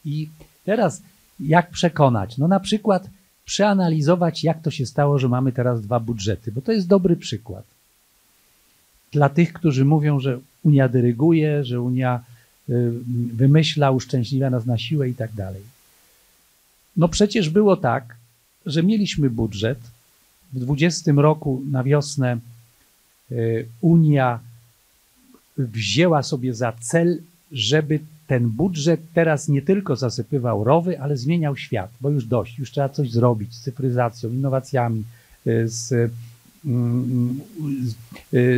I teraz jak przekonać? No na przykład przeanalizować, jak to się stało, że mamy teraz dwa budżety, bo to jest dobry przykład dla tych, którzy mówią, że Unia dyryguje, że Unia y, wymyśla, uszczęśliwia nas na siłę i tak dalej. No przecież było tak, że mieliśmy budżet. W 20 roku na wiosnę y, Unia wzięła sobie za cel, żeby ten budżet teraz nie tylko zasypywał rowy, ale zmieniał świat, bo już dość, już trzeba coś zrobić z cyfryzacją, innowacjami, y, z y,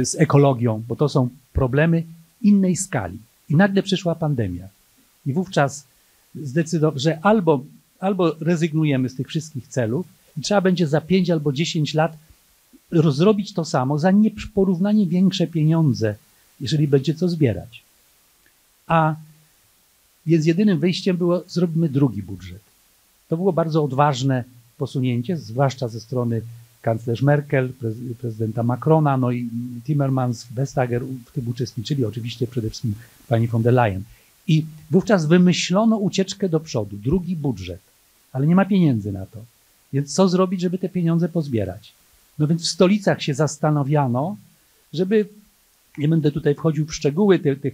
z ekologią, bo to są problemy innej skali. I nagle przyszła pandemia. I wówczas zdecydowano, że albo, albo rezygnujemy z tych wszystkich celów trzeba będzie za 5 albo 10 lat zrobić to samo za nieporównanie większe pieniądze, jeżeli będzie co zbierać. A więc jedynym wyjściem było zrobimy drugi budżet. To było bardzo odważne posunięcie, zwłaszcza ze strony kanclerz Merkel, prezydenta Macrona, no i Timmermans, Vestager w tym uczestniczyli, oczywiście przede wszystkim pani von der Leyen. I wówczas wymyślono ucieczkę do przodu, drugi budżet, ale nie ma pieniędzy na to. Więc co zrobić, żeby te pieniądze pozbierać? No więc w stolicach się zastanawiano, żeby, nie będę tutaj wchodził w szczegóły, te, te,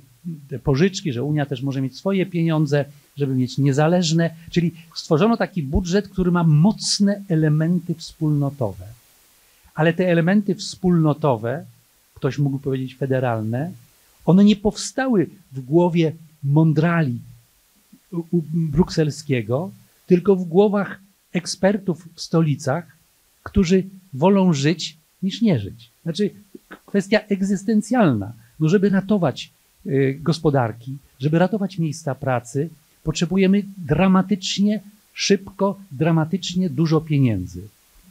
te pożyczki, że Unia też może mieć swoje pieniądze, żeby mieć niezależne, czyli stworzono taki budżet, który ma mocne elementy wspólnotowe. Ale te elementy wspólnotowe, ktoś mógł powiedzieć federalne, one nie powstały w głowie mądrali brukselskiego, tylko w głowach ekspertów w stolicach, którzy wolą żyć niż nie żyć. Znaczy, kwestia egzystencjalna. No, żeby ratować y, gospodarki, żeby ratować miejsca pracy, potrzebujemy dramatycznie, szybko, dramatycznie dużo pieniędzy.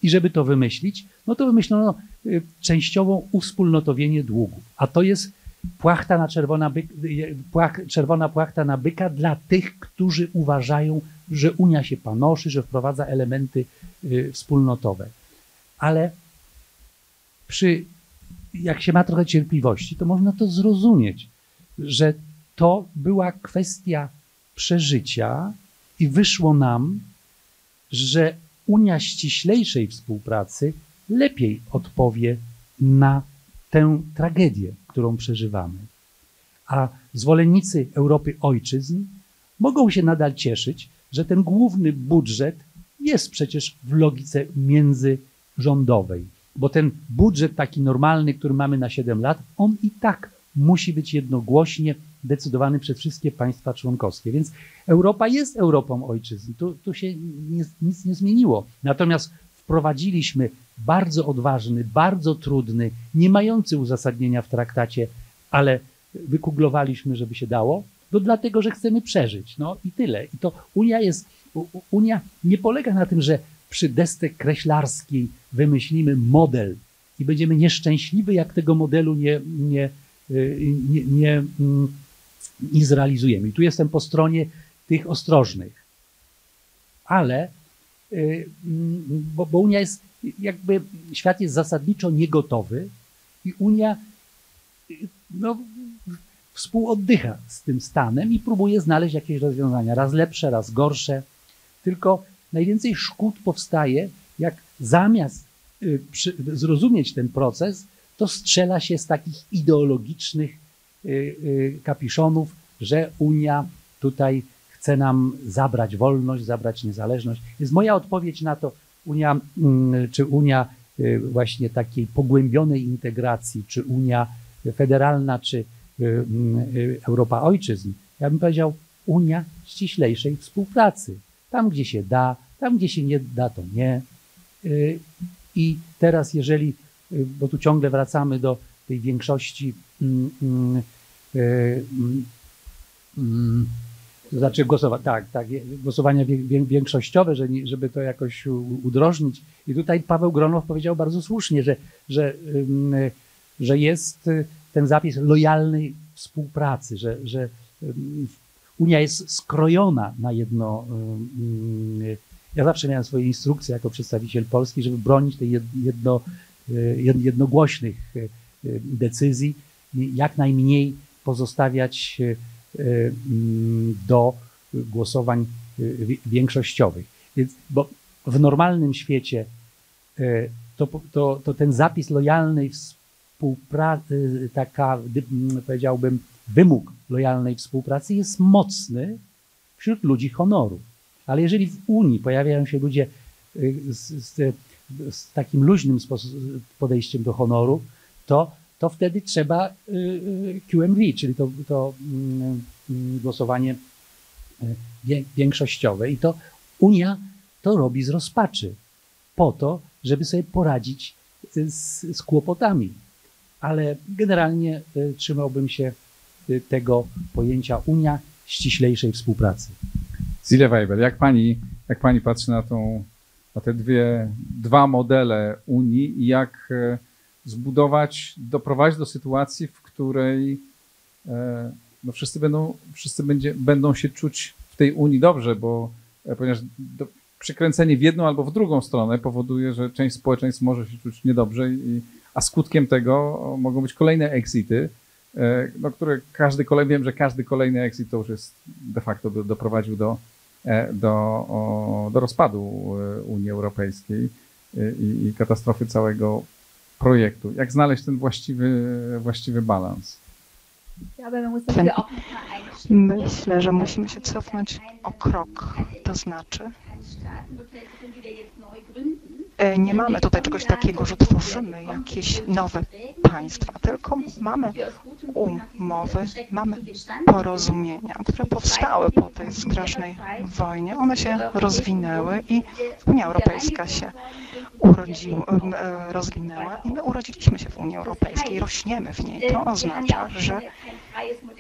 I żeby to wymyślić, no to wymyślono y, częściową uwspólnotowienie długów. A to jest płachta na czerwona, byk, y, płach, czerwona płachta na byka dla tych, którzy uważają, że Unia się panoszy, że wprowadza elementy y, wspólnotowe. Ale przy, jak się ma trochę cierpliwości, to można to zrozumieć, że to była kwestia przeżycia i wyszło nam, że Unia ściślejszej współpracy lepiej odpowie na tę tragedię, którą przeżywamy. A zwolennicy Europy ojczyzn mogą się nadal cieszyć, że ten główny budżet jest przecież w logice międzyrządowej, bo ten budżet taki normalny, który mamy na 7 lat, on i tak musi być jednogłośnie decydowany przez wszystkie państwa członkowskie. Więc Europa jest Europą ojczyzn. Tu, tu się nie, nic nie zmieniło. Natomiast wprowadziliśmy bardzo odważny, bardzo trudny, nie mający uzasadnienia w traktacie, ale wykuglowaliśmy, żeby się dało, no dlatego, że chcemy przeżyć. No i tyle. I to Unia jest, Unia nie polega na tym, że przy desce kreślarskiej wymyślimy model i będziemy nieszczęśliwi, jak tego modelu nie, nie, y, nie, nie, mm, nie zrealizujemy. I tu jestem po stronie tych ostrożnych. Ale, y, mm, bo, bo Unia jest, jakby świat jest zasadniczo niegotowy i Unia y, no, współoddycha z tym stanem i próbuje znaleźć jakieś rozwiązania, raz lepsze, raz gorsze. Tylko najwięcej szkód powstaje, jak zamiast y, zrozumieć ten proces, to strzela się z takich ideologicznych y, y, kapiszonów, że Unia tutaj chce nam zabrać wolność, zabrać niezależność. Więc moja odpowiedź na to, Unia, mm, czy Unia właśnie takiej pogłębionej integracji, czy Unia federalna, czy Europa ojczyzn, ja bym powiedział Unia ściślejszej współpracy. Tam, gdzie się da, tam, gdzie się nie da, to nie. Y, I teraz, jeżeli, bo tu ciągle wracamy do tej większości, mm, mm, mm, to znaczy głosowa tak, tak, głosowania większościowe, żeby to jakoś udrożnić. I tutaj Paweł Gronow powiedział bardzo słusznie, że, że, że jest ten zapis lojalnej współpracy, że, że Unia jest skrojona na jedno. Ja zawsze miałem swoje instrukcje jako przedstawiciel Polski, żeby bronić tej jedno, jednogłośnych decyzji, jak najmniej pozostawiać do głosowań większościowych. Więc, bo w normalnym świecie to, to, to ten zapis lojalnej współpracy, współpracy, taka, powiedziałbym, wymóg lojalnej współpracy jest mocny wśród ludzi honoru. Ale jeżeli w Unii pojawiają się ludzie y, z, z, z takim luźnym podejściem do honoru, to, to wtedy trzeba y, y, QMV, czyli to, to mm, mm, głosowanie większościowe. I to Unia to robi z rozpaczy, po to, żeby sobie poradzić z, z kłopotami ale generalnie y, trzymałbym się y, tego pojęcia Unia ściślejszej współpracy. Zile Weibel, jak pani, jak pani patrzy na, tą, na te dwie, dwa modele Unii i jak e, zbudować, doprowadzić do sytuacji, w której e, no wszyscy, będą, wszyscy będzie, będą się czuć w tej Unii dobrze, bo e, ponieważ do, przykręcenie w jedną albo w drugą stronę powoduje, że część społeczeństw może się czuć niedobrze i a skutkiem tego mogą być kolejne exity, e, no, które każdy kolejny, wiem, że każdy kolejny exit to już jest de facto doprowadził do, e, do, do rozpadu e, Unii Europejskiej i, i katastrofy całego projektu. Jak znaleźć ten właściwy, właściwy balans? Myślę, że musimy się cofnąć o krok, to znaczy nie mamy tutaj czegoś takiego, że tworzymy jakieś nowe państwa, tylko mamy umowy, mamy porozumienia, które powstały po tej strasznej wojnie. One się rozwinęły i Unia Europejska się urodził, rozwinęła i my urodziliśmy się w Unii Europejskiej, rośniemy w niej. To oznacza, że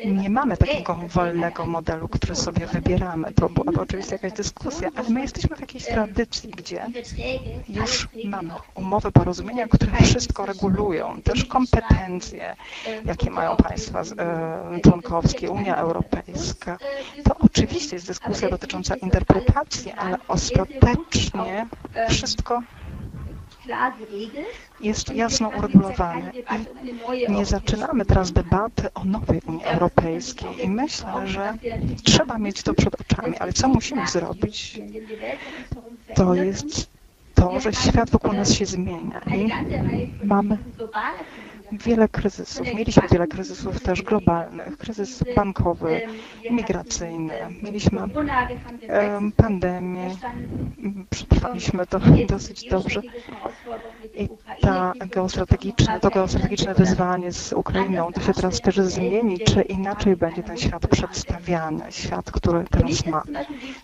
nie mamy takiego wolnego modelu, który sobie wybieramy. To była oczywiście jakaś dyskusja, ale my jesteśmy w jakiejś tradycji, gdzie już mamy umowy, porozumienia, które wszystko regulują, też kompetencje, jakie mają państwa e, członkowskie, Unia Europejska. To oczywiście jest dyskusja dotycząca interpretacji, ale ostatecznie wszystko jest jasno uregulowane i nie zaczynamy teraz debaty o nowej Unii Europejskiej i myślę, że trzeba mieć to przed oczami, ale co musimy zrobić, to jest to, że świat wokół nas się zmienia i mamy wiele kryzysów. Mieliśmy wiele kryzysów też globalnych, kryzys bankowy, migracyjny, mieliśmy pandemię, przetrwaliśmy to dosyć dobrze. I ta geostrategiczne, to geostrategiczne wyzwanie z Ukrainą, to się teraz też zmieni, czy inaczej będzie ten świat przedstawiany, świat, który teraz ma.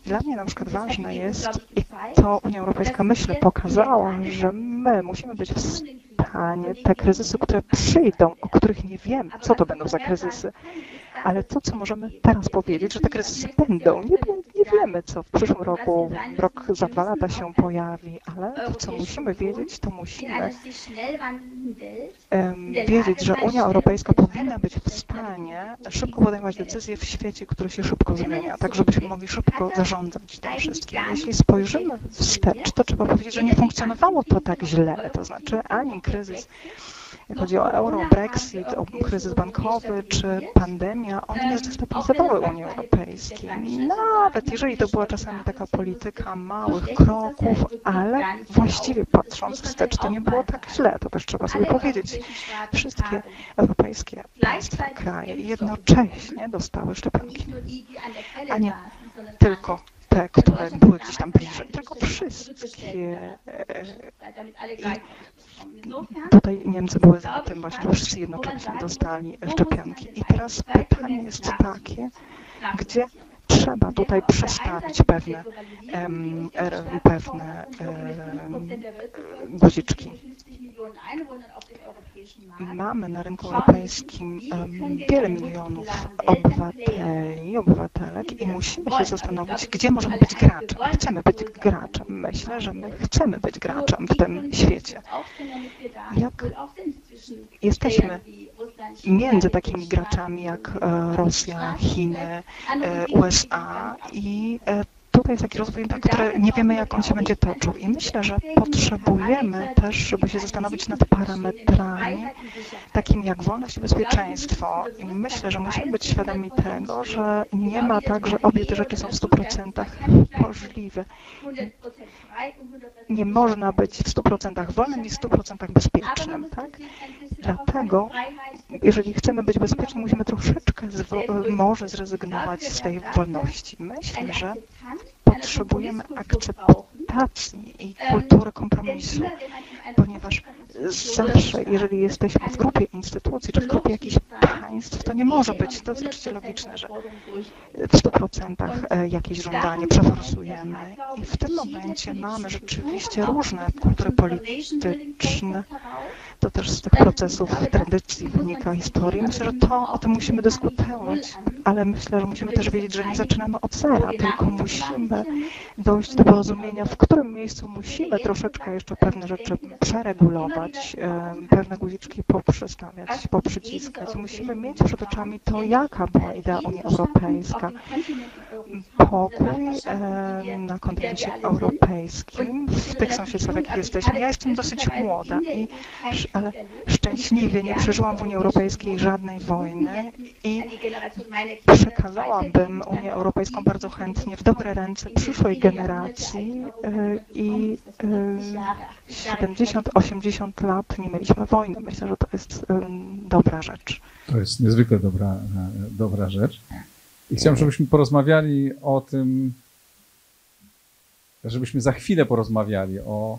Dla mnie na przykład ważne jest, i to Unia Europejska myślę pokazała, że my musimy być w stanie te kryzysy, które przyjdą, o których nie wiemy, co to będą za kryzysy, ale to, co możemy teraz powiedzieć, że te kryzysy będą, nie, nie wiemy, co w przyszłym roku, rok za dwa lata się pojawi, ale to, co musimy wiedzieć, to musimy wiedzieć, że Unia Europejska powinna być w stanie szybko podejmować decyzje w świecie, który się szybko zmienia, tak żebyśmy mogli szybko zarządzać tym wszystkim. Jeśli spojrzymy wstecz, to trzeba powiedzieć, że nie funkcjonowało to tak źle, to znaczy ani kryzys jak chodzi o euro, Brexit, o kryzys bankowy czy pandemia, one nie zdestabilizowały Unii Europejskiej. Nawet jeżeli to była czasami taka polityka małych kroków, ale właściwie patrząc wstecz, to nie było tak źle, to też trzeba sobie powiedzieć. Wszystkie europejskie państwa, kraje jednocześnie dostały szczepionki, a nie tylko te, które były gdzieś tam bliżej, tylko wszystkie. I tutaj Niemcy były za tym właśnie, wszyscy jednocześnie dostali szczepionki. I teraz pytanie jest takie, gdzie trzeba tutaj przestawić pewne, um, pewne um, guziczki. Mamy na rynku europejskim wiele milionów obywateli, obywatelek i musimy się zastanowić, gdzie możemy być graczem. Chcemy być graczem. Myślę, że my chcemy być graczem w tym świecie. Jak jesteśmy między takimi graczami jak e, Rosja, Chiny, e, USA i e, tutaj jest taki rozwój, który nie wiemy, jak on się będzie toczył. I myślę, że potrzebujemy też, żeby się zastanowić nad parametrami, takimi jak wolność i bezpieczeństwo. I myślę, że musimy być świadomi tego, że nie ma tak, że obie te rzeczy są w 100% możliwe. Nie można być w 100% wolnym i w 100% bezpiecznym, tak? Dlatego, jeżeli chcemy być bezpieczni, musimy troszeczkę może zrezygnować z tej wolności. Myślę, że potrzebujemy akceptacji i kultury kompromisu, ponieważ zawsze, jeżeli jesteśmy w grupie instytucji czy w grupie jakichś państw, to nie może być, to jest oczywiście logiczne, że w 100% e, jakieś żądanie przeforsujemy. I w tym momencie mamy rzeczywiście różne kultury polityczne, to też z tych procesów tradycji wynika historii. Myślę, że to o tym musimy dyskutować, ale myślę, że musimy też wiedzieć, że nie zaczynamy od zera, tylko musimy dojść do porozumienia, w którym miejscu musimy troszeczkę jeszcze pewne rzeczy przeregulować, pewne guziczki poprzestawiać, poprzyciskać. Musimy mieć przed oczami to, jaka była idea Unii Europejska. Pokój na kontynencie europejskim, w tych sąsiedztwach, jakich jesteśmy. Ja jestem dosyć młoda i ale szczęśliwie nie przeżyłam w Unii Europejskiej żadnej wojny i przekazałabym Unię Europejską bardzo chętnie w dobre ręce przyszłej generacji i 70-80 e, lat nie mieliśmy wojny. Myślę, że to jest e, dobra rzecz. To jest niezwykle dobra, dobra rzecz. I żebyśmy porozmawiali o tym, żebyśmy za chwilę porozmawiali o,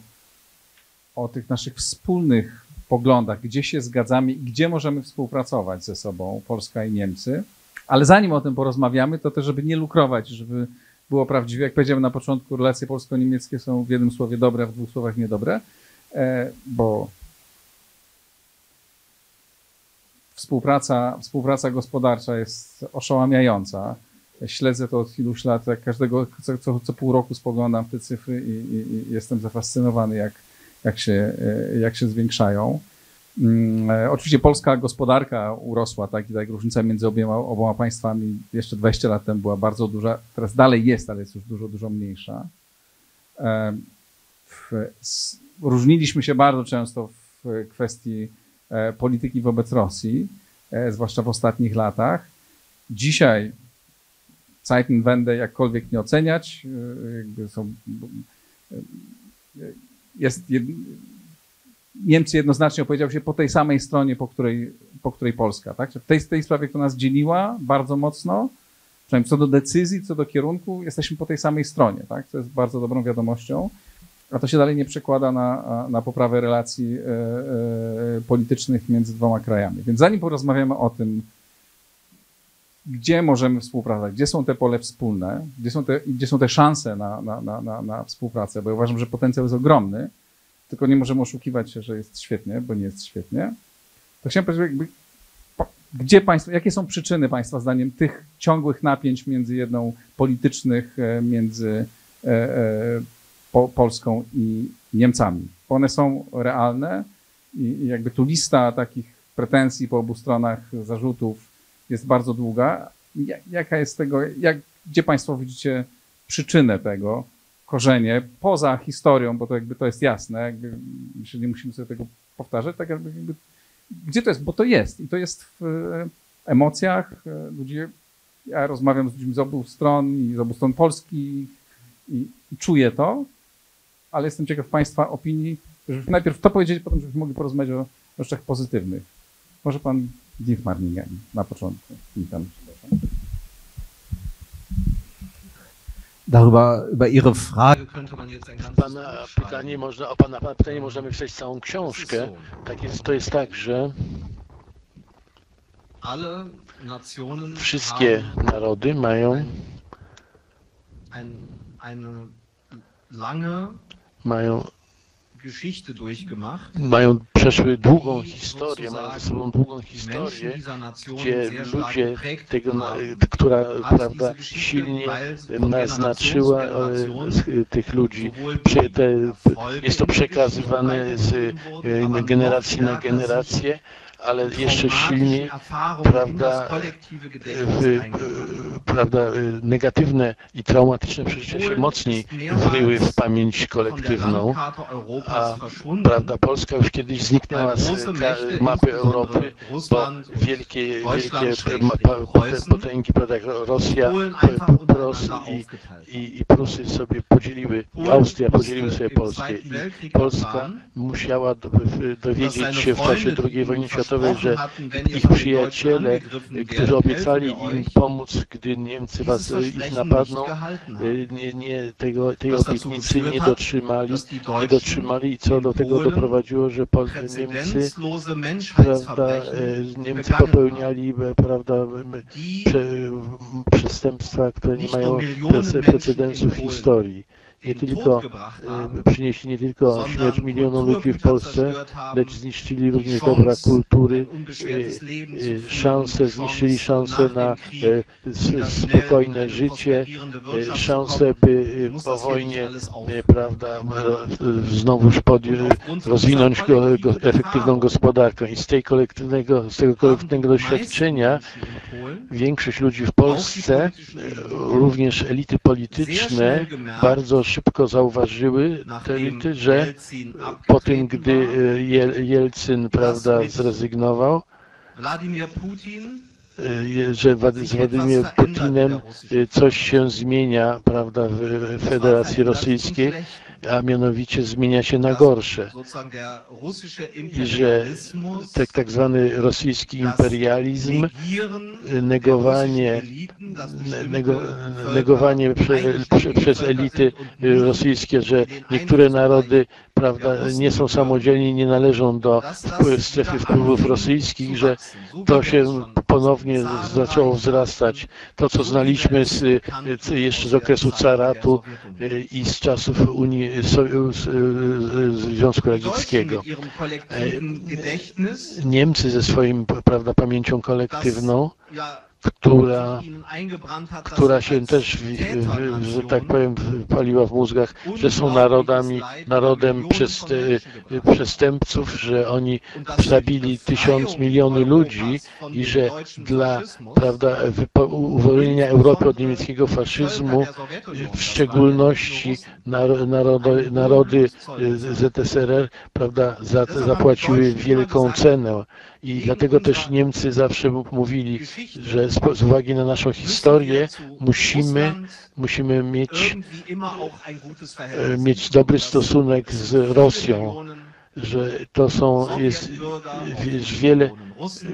o tych naszych wspólnych poglądach, gdzie się zgadzamy i gdzie możemy współpracować ze sobą, Polska i Niemcy. Ale zanim o tym porozmawiamy, to też, żeby nie lukrować, żeby było prawdziwe, jak powiedziałem na początku, relacje polsko-niemieckie są w jednym słowie dobre, w dwóch słowach niedobre. bo współpraca, współpraca gospodarcza jest oszałamiająca. Śledzę to od iluś lat, jak każdego, co, co, co pół roku spoglądam te cyfry i, i, i jestem zafascynowany, jak, jak, się, jak się zwiększają. Mm, e, oczywiście polska gospodarka urosła, tak, i tak różnica między obiema, oboma państwami jeszcze 20 lat temu była bardzo duża, teraz dalej jest, ale jest już dużo, dużo mniejsza. E, różniliśmy się bardzo często w kwestii e, polityki wobec Rosji, zwłaszcza w ostatnich latach. Dzisiaj Zeitenwende jakkolwiek nie oceniać, są, jest Niemcy jednoznacznie opowiedział się po tej samej stronie, po której, po której Polska. Tak? W tej, tej sprawie, która nas dzieliła bardzo mocno, przynajmniej co do decyzji, co do kierunku, jesteśmy po tej samej stronie. Tak? To jest bardzo dobrą wiadomością. A to się dalej nie przekłada na, na poprawę relacji e, e, politycznych między dwoma krajami. Więc zanim porozmawiamy o tym, gdzie możemy współpracować, gdzie są te pole wspólne, gdzie są te, gdzie są te szanse na, na, na, na współpracę, bo ja uważam, że potencjał jest ogromny, tylko nie możemy oszukiwać się, że jest świetnie, bo nie jest świetnie, to chciałem powiedzieć, jakby, gdzie państwo, jakie są przyczyny Państwa zdaniem tych ciągłych napięć między jedną politycznych, e, między e, e, po, Polską i Niemcami? One są realne i, i jakby tu lista takich pretensji po obu stronach, zarzutów jest bardzo długa. Jaka jest tego, jak, gdzie Państwo widzicie przyczynę tego? Korzenie, poza historią, bo to jakby to jest jasne, jakby myślę, nie musimy sobie tego powtarzać, tak jakby, jakby gdzie to jest, bo to jest i to jest w e, emocjach e, ludzi, ja rozmawiam z ludźmi z obu stron i z obu stron Polski i, i czuję to, ale jestem ciekaw Państwa opinii, żeby najpierw to powiedzieć, potem żebyśmy mogli porozmawiać o rzeczach pozytywnych. Może Pan Dietmar na początku. Witam. Darüber, über Ihre Frage könnte man jetzt ein ganzes Pana pytanie można, o Pana pytanie możemy wstać całą książkę. Tak jest, to jest tak, że wszystkie narody mają mają mają przeszły długą historię, mają ze sobą długą historię, gdzie ludzie, tego, która prawda, silnie naznaczyła tych ludzi. Jest to przekazywane z generacji na generację ale jeszcze silniej, prawda, prawda, negatywne i traumatyczne przeżycia się mocniej wryły w pamięć kolektywną, a prawda, Polska już kiedyś zniknęła z mapy Europy, bo wielkie, wielkie potęgi, prawda, jak Rosja, Pros i, i, i Prusy sobie podzieliły, Austria podzieliły sobie Polskę. I Polska musiała dowiedzieć się w czasie II wojny światowej, że ich przyjaciele, którzy obiecali im pomóc, gdy Niemcy was, ich napadną, nie, nie, tego, tej obietnicy nie dotrzymali, nie dotrzymali i co do tego doprowadziło, że Niemcy, prawda, Niemcy popełniali prawda, przestępstwa, które nie mają precedensów w historii nie tylko e, przynieśli nie tylko śmierć milionów ludzi w Polsce, lecz zniszczyli również dobra kultury, e, e, szanse, zniszczyli szanse na spokojne życie, szanse, by po wojnie, prawda, znowuż rozwinąć go, go, efektywną gospodarkę. I z, tej kolektywnego, z tego kolektywnego doświadczenia większość ludzi w Polsce, również elity polityczne, bardzo szybko zauważyły te elity, że po tym, gdy e, Jelcyn prawda, zrezygnował, e, że z Władimirem Putinem e, coś się zmienia prawda, w Federacji Rosyjskiej, a mianowicie zmienia się na gorsze. I że tak, tak zwany rosyjski imperializm, negowanie, nego, negowanie prze, prze, przez elity rosyjskie, że niektóre narody prawda, nie są samodzielni, nie należą do strefy wpływów rosyjskich, że to się ponownie zaczęło wzrastać. To, co znaliśmy z, jeszcze z okresu caratu i z czasów Unii Związku Radzieckiego. Niemcy ze swoim, prawda, pamięcią kolektywną która, która się też, że tak powiem, paliła w mózgach, że są narodami, narodem przestępców, że oni zabili tysiąc miliony ludzi i że dla prawda, uwolnienia Europy od niemieckiego faszyzmu, w szczególności narody, narody ZSRR prawda, zapłaciły wielką cenę. I dlatego też Niemcy zawsze mówili, że z, uwagi na naszą historię musimy, musimy mieć, e, mieć dobry stosunek z Rosją, że to są, jest, jest wiele,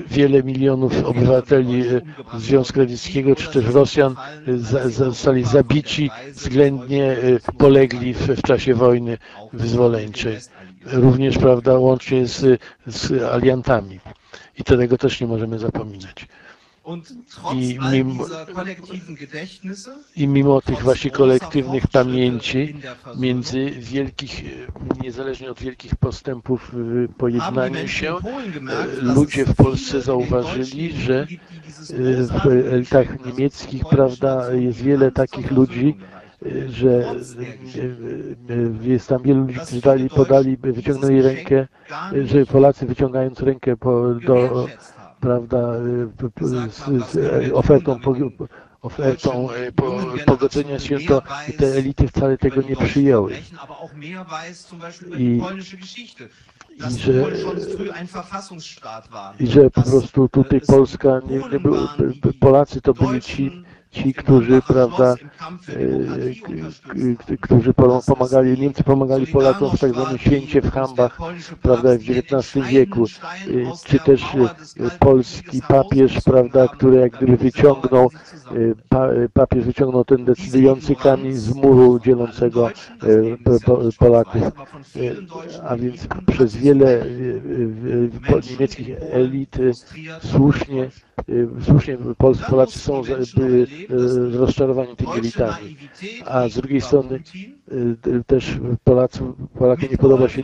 wiele milionów obywateli e, Związku Radzieckiego, czy też Rosjan e, zostali zabici, względnie polegli w, w czasie wojny wyzwoleńczej. Również, prawda, łącznie z, z aliantami. I tego też nie możemy zapominać. I mimo, I mimo tych właśnie kolektywnych pamięci, między wielkich, niezależnie od wielkich postępów w pojednaniu się, ludzie w Polsce zauważyli, że w elitach niemieckich, prawda, jest wiele takich ludzi, że jest tam wielu ludzi, którzy dali, podali, wyciągnęli rękę, że Polacy wyciągając rękę po, do prawda, z, z ofertą, ofertą pogodzenia się, to te elity wcale tego nie przyjęły. I, i że, i że po prostu tutaj Polska, nie, nie był, Polacy to byli ci, ci, którzy, prawda, e, którzy pomagali, Niemcy pomagali Polakom w tak zwanym święcie w Hambach, prawda, w XIX wieku, e, czy też e, polski papież, prawda, który jak gdyby wyciągnął, papież wyciągnął ten decydujący kamień z muru dzielącego Polaków. A więc przez wiele niemieckich elit słusznie słusznie Polacy są rozczarowani tymi elitami, a z drugiej strony też Polacy, Polakom nie podoba się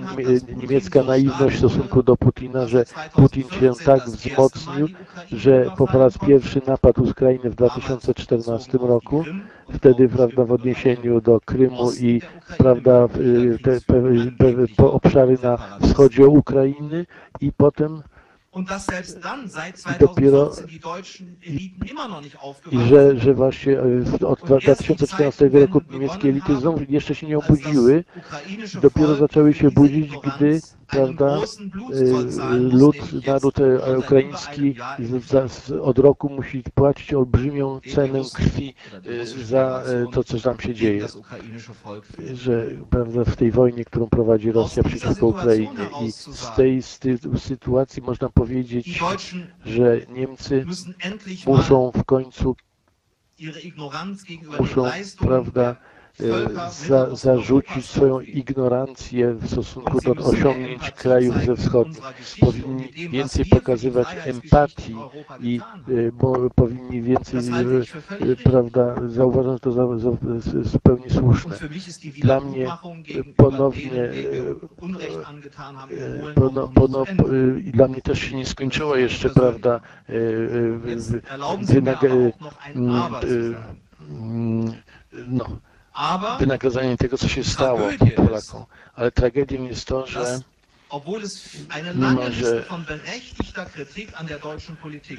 niemiecka naiwność w stosunku do Putina, że Putin się tak wzmocnił, że po raz pierwszy napadł z Ukrainy w 2014 roku, wtedy prawda, w odniesieniu do Krymu i prawda, te, te obszary na wschodzie Ukrainy i potem Und dass selbst dann seit 2014 die deutschen Eliten immer noch nicht aufgewacht I że, że właśnie e, od 2014 roku niemieckie elity znów jeszcze się nie obudziły. Dopiero zaczęły się budzić, gdy prawda, lud, naród e, ukraiński od roku musi płacić olbrzymią cenę krwi za to, co tam się dzieje. Że prawda, w tej wojnie, którą prowadzi Rosja przeciwko Ukrainie. I z tej sytuacji można powiedzieć, że Niemcy muszą w końcu muszą, prawda, za, zarzucić swoją ignorancję w stosunku do osiągnięć krajów ze wschodu. Powinni więcej pokazywać empatii i e, bo, powinni więcej, e, prawda, zauważam to za, za, zupełnie słuszne. Dla mnie ponownie, pono, pono, dla mnie też się nie skończyło jeszcze, prawda, wynag, no, wynagradzanie tego, co się stało Polakom. Ale tragedią jest to, że mimo, że,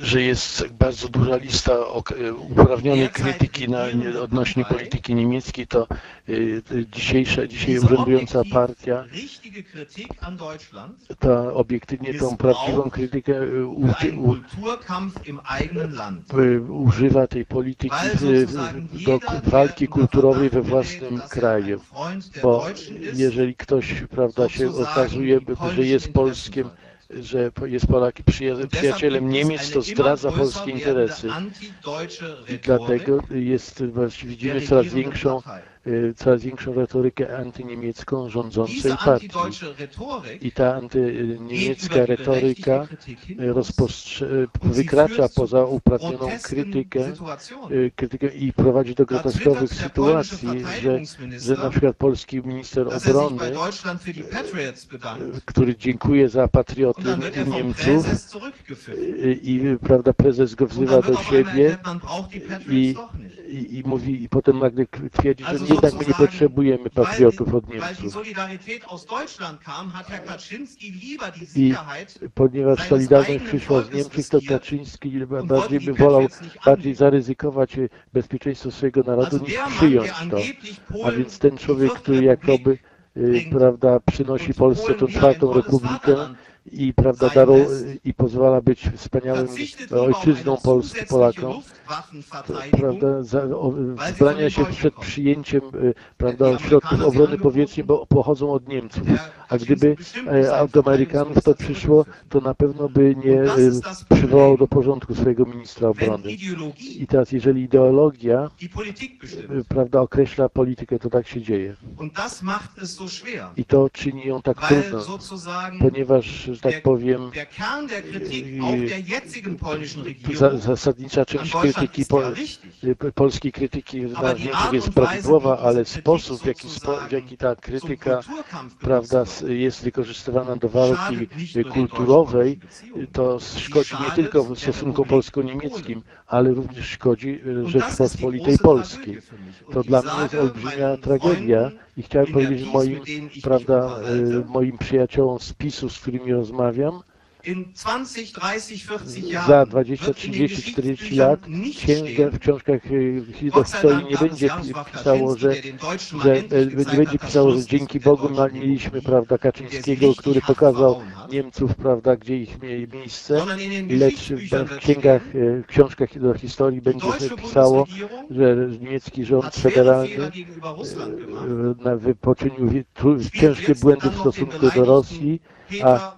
że jest bardzo duża lista uprawnionej krytyki na, odnośnie polityki niemieckiej, to y, dzisiejsza, dzisiaj urzędująca partia ta obiektywnie tą prawdziwą krytykę y, u, u, używa tej polityki do walki kulturowej we własnym kraju. Bo jeżeli ktoś prawda, się okazuje, że jest Polskiem, że jest Polak przyjacielem Niemiec, to zdradza polskie interesy. I dlatego jest, widzimy coraz większą coraz większą retorykę antyniemiecką rządzącej partii. I ta antyniemiecka retoryka wykracza poza uprawnioną krytykę, krytykę i prowadzi do groteskowych sytuacji, że, że na przykład polski minister obrony, który dziękuję za patriotyzm Niemców i prawda, prezes go wzywa do siebie i, i, i mówi i potem nagle twierdzi, że jednak my nie potrzebujemy patriotów od Niemców. I ponieważ Solidarność przyszła z Niemczech, to Kaczyński bardziej by wolał bardziej zaryzykować bezpieczeństwo swojego narodu niż przyjąć to. A więc ten człowiek, który jakoby prawda, przynosi Polsce tą czwartą republikę, i, prawda, daru, i pozwala być wspaniałym ojczyzną Polski Polakom, prawda, zbrania się przed przyjęciem prawda, środków obrony powietrznej, bo pochodzą od Niemców. A gdyby do Amerykanów to przyszło, to na pewno by nie przywołał do porządku swojego ministra obrony. I teraz, jeżeli ideologia prawda, określa politykę, to tak się dzieje. I to czyni ją tak trudną, ponieważ że tak powiem, zasadnicza część krytyki, po, polskiej krytyki na jest prawidłowa, ale sposób, w jaki, w jaki ta krytyka prawda, jest wykorzystywana do walki kulturowej, to szkodzi nie tylko stosunkom polsko-niemieckim, ale również szkodzi Rzeczpospolitej Polskiej. To dla mnie jest olbrzymia tragedia i chciałem powiedzieć moim, prawda, moim przyjaciołom z PiSu, z którymi rozmawiam, za 20, 30, 40 lat księga, w książkach historii nie będzie pisało, że, że nie będzie pisało, że dzięki Bogu mieliśmy prawda, Kaczyńskiego, który pokazał Niemców, prawda, gdzie ich miejsce, lecz w księgach, w książkach do historii będzie pisało, że niemiecki rząd federalny poczynił ciężkie błędy w stosunku do Rosji, a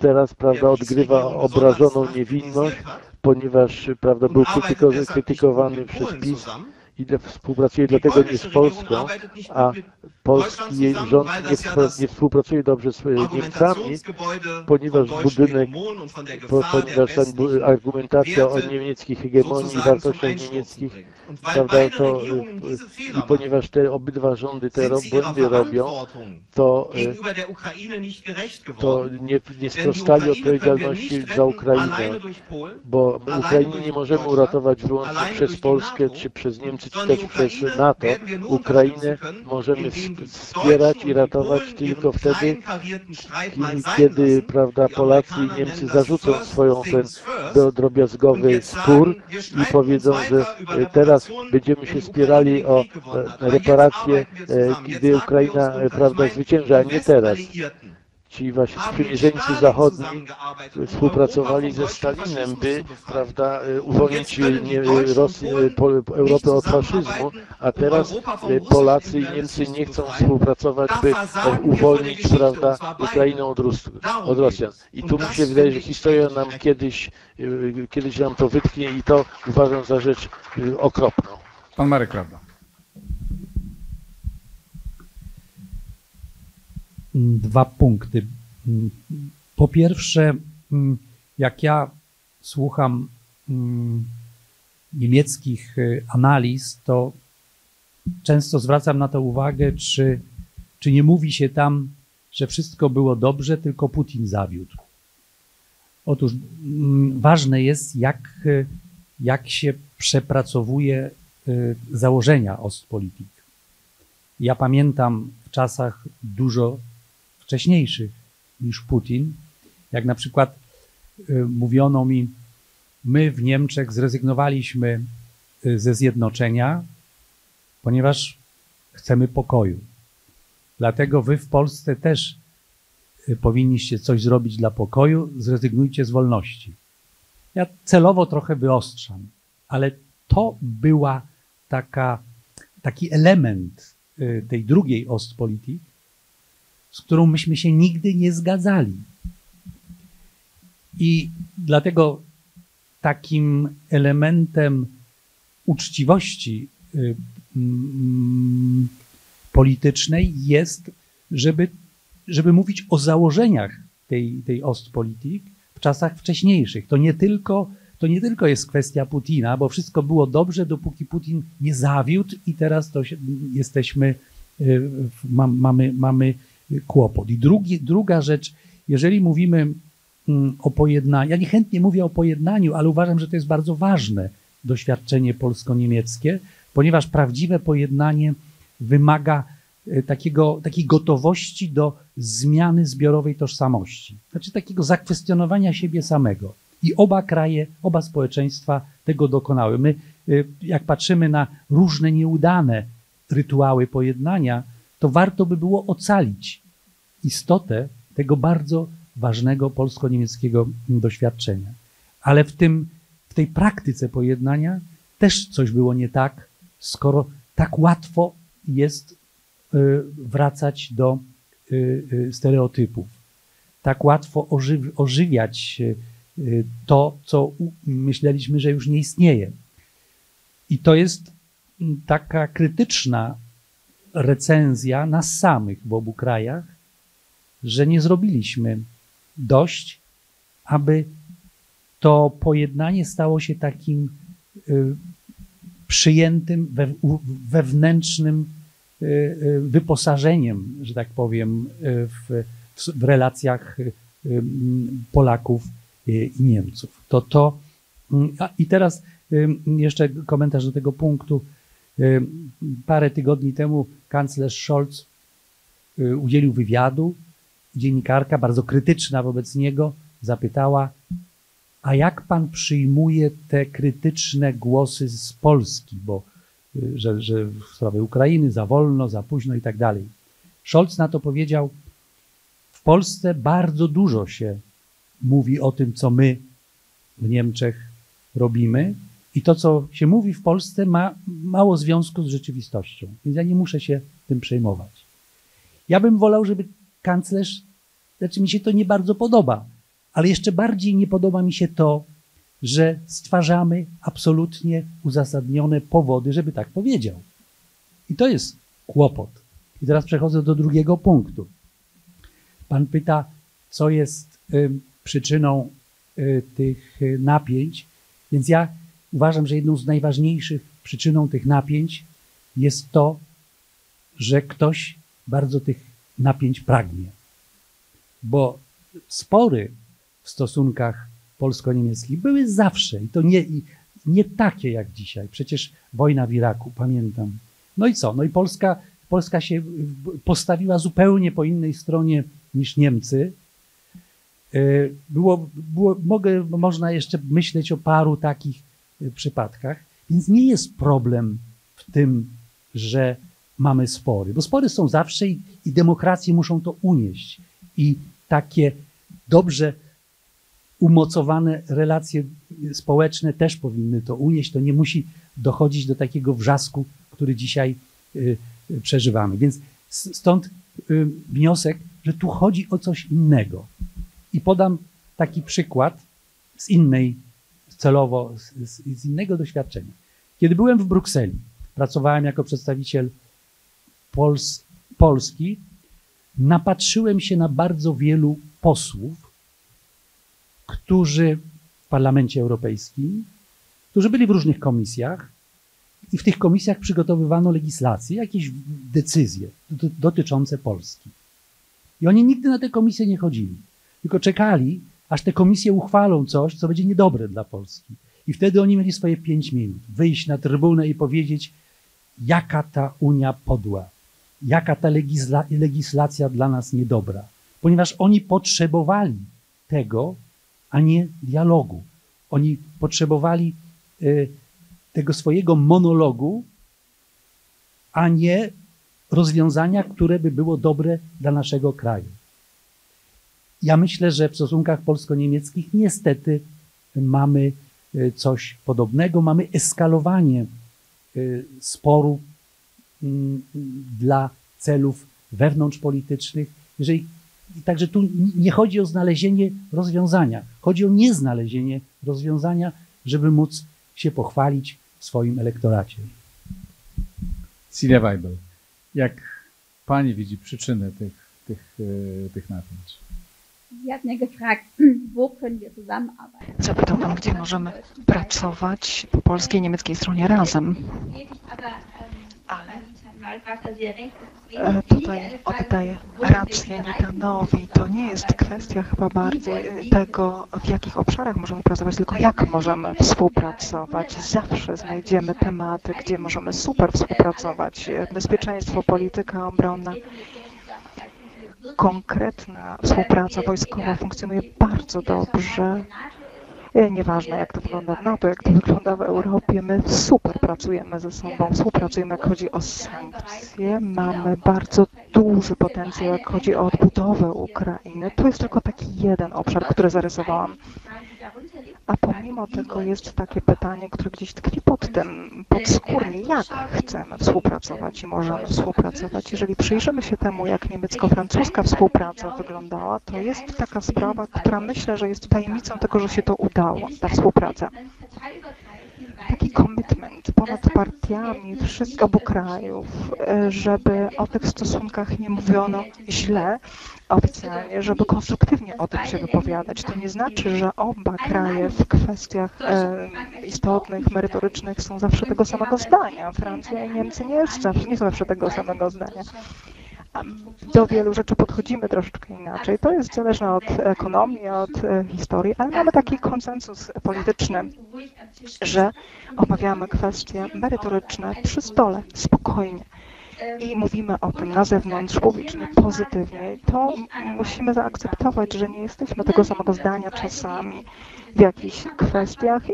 teraz prawda, odgrywa obrażoną niewinność, ponieważ prawda, był krytykowany przez PiS i współpracuje dlatego nie z Polską, a polski rząd nie, nie współpracuje dobrze z Niemcami, ponieważ budynek, po, ponieważ ta argumentacja o niemieckiej hegemonii wartościach niemieckich, prawda, to i ponieważ te obydwa rządy te błędy robią, to, to nie, nie sprostali odpowiedzialności za Ukrainę, bo Ukrainie nie możemy uratować wyłącznie przez Polskę czy przez Niemcy, też przez NATO. Ukrainę możemy wspierać i ratować tylko wtedy, kiedy prawda, Polacy i Niemcy zarzucą swoją ten drobiazgowy spór i powiedzą, że teraz będziemy się spierali o reparacje, kiedy Ukraina prawda, zwycięża, a nie teraz ci właśnie sprzymierzeńcy zachodni współpracowali ze Stalinem, by prawda, uwolnić nie, Rosję, Europę od faszyzmu, a teraz Polacy i Niemcy nie chcą współpracować, by uwolnić prawda, Ukrainę od, Rus od Rosjan. I tu mi się wydaje, że historia nam kiedyś, kiedyś nam to wytknie i to uważam za rzecz okropną. Pan Marek Prawda. Dwa punkty. Po pierwsze, jak ja słucham niemieckich y, analiz, to często zwracam na to uwagę, czy, czy nie mówi się tam, że wszystko było dobrze, tylko Putin zawiódł. Otóż ważne jest, jak, jak się przepracowuje y, założenia Ostpolitik. Ja pamiętam w czasach dużo wcześniejszych niż Putin, jak na przykład y, mówiono mi, my w Niemczech zrezygnowaliśmy y, ze zjednoczenia, ponieważ chcemy pokoju. Dlatego wy w Polsce też y, powinniście coś zrobić dla pokoju, zrezygnujcie z wolności. Ja celowo trochę wyostrzam, ale to była taka, taki element tej drugiej Ostpolitik, z którą myśmy się nigdy nie zgadzali. I dlatego takim elementem uczciwości y, mm, politycznej jest, żeby, żeby mówić o założeniach tej, tej Ostpolitik w czasach wcześniejszych. To nie tylko to nie tylko jest kwestia Putina, bo wszystko było dobrze, dopóki Putin nie zawiódł i teraz to się, jesteśmy, y, mamy, mamy kłopot. I drugi, druga rzecz, jeżeli mówimy mm, o pojednaniu, ja niechętnie mówię o pojednaniu, ale uważam, że to jest bardzo ważne doświadczenie polsko-niemieckie, ponieważ prawdziwe pojednanie wymaga y, takiego, takiej gotowości do zmiany zbiorowej tożsamości, znaczy takiego zakwestionowania siebie samego. I oba kraje, oba społeczeństwa tego dokonały. My, y, jak patrzymy na różne nieudane rytuały pojednania, to warto by było ocalić istotę tego bardzo ważnego polsko-niemieckiego doświadczenia. Ale w, tym, w tej praktyce pojednania też coś było nie tak, skoro tak łatwo jest y, wracać do y, stereotypów, tak łatwo ożywiać Y, to, co myśleliśmy, że już nie istnieje. I to jest mm, taka krytyczna recenzja nas samych w obu krajach, że nie zrobiliśmy dość, aby to pojednanie stało się takim y, przyjętym wewnętrznym y, wyposażeniem, że tak powiem, w, w relacjach Polaków i Niemców. To to. Mm, I teraz jeszcze komentarz do tego punktu. Parę tygodni temu kanclerz Scholz y, udzielił wywiadu. Dziennikarka, bardzo krytyczna wobec niego, zapytała: A jak pan przyjmuje te krytyczne głosy z Polski, bo y, że, że w sprawie Ukrainy za wolno, za późno i tak dalej? Scholz na to powiedział: W Polsce bardzo dużo się mówi o tym, co my w Niemczech robimy. I to, co się mówi w Polsce, ma mało związku z rzeczywistością. Więc ja nie muszę się tym przejmować. Ja bym wolał, żeby kanclerz, znaczy mi się to nie bardzo podoba, ale jeszcze bardziej nie podoba mi się to, że stwarzamy absolutnie uzasadnione powody, żeby tak powiedział. I to jest kłopot. I teraz przechodzę do drugiego punktu. Pan pyta, co jest przyczyną y, tych y, napięć. Więc ja uważam, że jedną z najważniejszych przyczyną tych napięć jest to, że ktoś bardzo tych napięć pragnie. Bo spory w stosunkach polsko-niemieckich były zawsze i to nie, nie takie jak dzisiaj. Przecież wojna w Iraku, pamiętam. No i co? No i Polska, Polska się postawiła zupełnie po innej stronie niż Niemcy E, było, było, mogę, można jeszcze myśleć o paru takich e, przypadkach, więc nie jest problem w tym, że mamy spory, bo spory są zawsze i, i demokracje muszą to unieść. I takie dobrze umocowane relacje społeczne też powinny to unieść. To nie musi dochodzić do takiego wrzasku, który dzisiaj y, y, przeżywamy. Więc stąd y, wniosek, że tu chodzi o coś innego. I podam taki przykład z innej, celowo, z, z innego doświadczenia. Kiedy byłem w Brukseli, pracowałem jako przedstawiciel Pols Polski, napatrzyłem się na bardzo wielu posłów, którzy w Parlamencie Europejskim, którzy byli w różnych komisjach i w tych komisjach przygotowywano legislacje, jakieś decyzje dotyczące Polski. I oni nigdy na te komisje nie chodzili tylko czekali, aż te komisje uchwalą coś, co będzie niedobre dla Polski. I wtedy oni mieli swoje pięć minut. Wyjść na trybunę i powiedzieć, jaka ta Unia podła, jaka ta legisla legislacja dla nas niedobra. Ponieważ oni potrzebowali tego, a nie dialogu. Oni potrzebowali y, tego swojego monologu, a nie rozwiązania, które by było dobre dla naszego kraju. Ja myślę, że w stosunkach polsko-niemieckich niestety mamy e, coś podobnego. Mamy eskalowanie e, sporu dla celów wewnątrzpolitycznych. Jeżeli, także tu nie chodzi o znalezienie rozwiązania, chodzi o nieznalezienie rozwiązania, żeby móc się pochwalić w swoim elektoracie. Silja Weibel, jak Pani widzi przyczynę tych, tych, tych napięć? Zapytał Pan, gdzie możemy pracować po polskiej i niemieckiej stronie razem. Ale E, tutaj oddaję rację Natanowi. To nie jest kwestia chyba bardziej tego, w jakich obszarach możemy pracować, tylko jak możemy współpracować. Zawsze znajdziemy tematy, gdzie możemy super współpracować. Bezpieczeństwo, polityka obronna konkretna współpraca wojskowa funkcjonuje bardzo dobrze. E, nieważne jak to wygląda w NATO, jak to wygląda w Europie, my super pracujemy ze sobą, współpracujemy jak chodzi o sankcje, mamy bardzo duży potencjał jak chodzi o odbudowę Ukrainy. To jest tylko taki jeden obszar, który zarysowałam. A pomimo tego jest takie pytanie, które gdzieś tkwi pod tym, podskórnie, jak chcemy współpracować i możemy współpracować. Jeżeli przyjrzymy się temu, jak niemiecko-francuska współpraca wyglądała, to jest taka sprawa, która myślę, że jest tajemnicą tego, że się to udało, ta współpraca taki commitment ponad partiami obu krajów, żeby o tych stosunkach nie mówiono źle oficjalnie, żeby konstruktywnie o tym się wypowiadać. To nie znaczy, że oba kraje w kwestiach e, istotnych, merytorycznych są zawsze tego samego zdania. Francja i Niemcy nie, jest nie są zawsze tego samego zdania do wielu rzeczy podchodzimy troszeczkę inaczej. To jest zależne od ekonomii, od e, historii, ale mamy taki konsensus polityczny, że omawiamy kwestie merytoryczne przy stole, spokojnie i mówimy o tym na zewnątrz publicznie, pozytywnie, to musimy zaakceptować, że nie jesteśmy tego samego zdania czasami w jakichś kwestiach i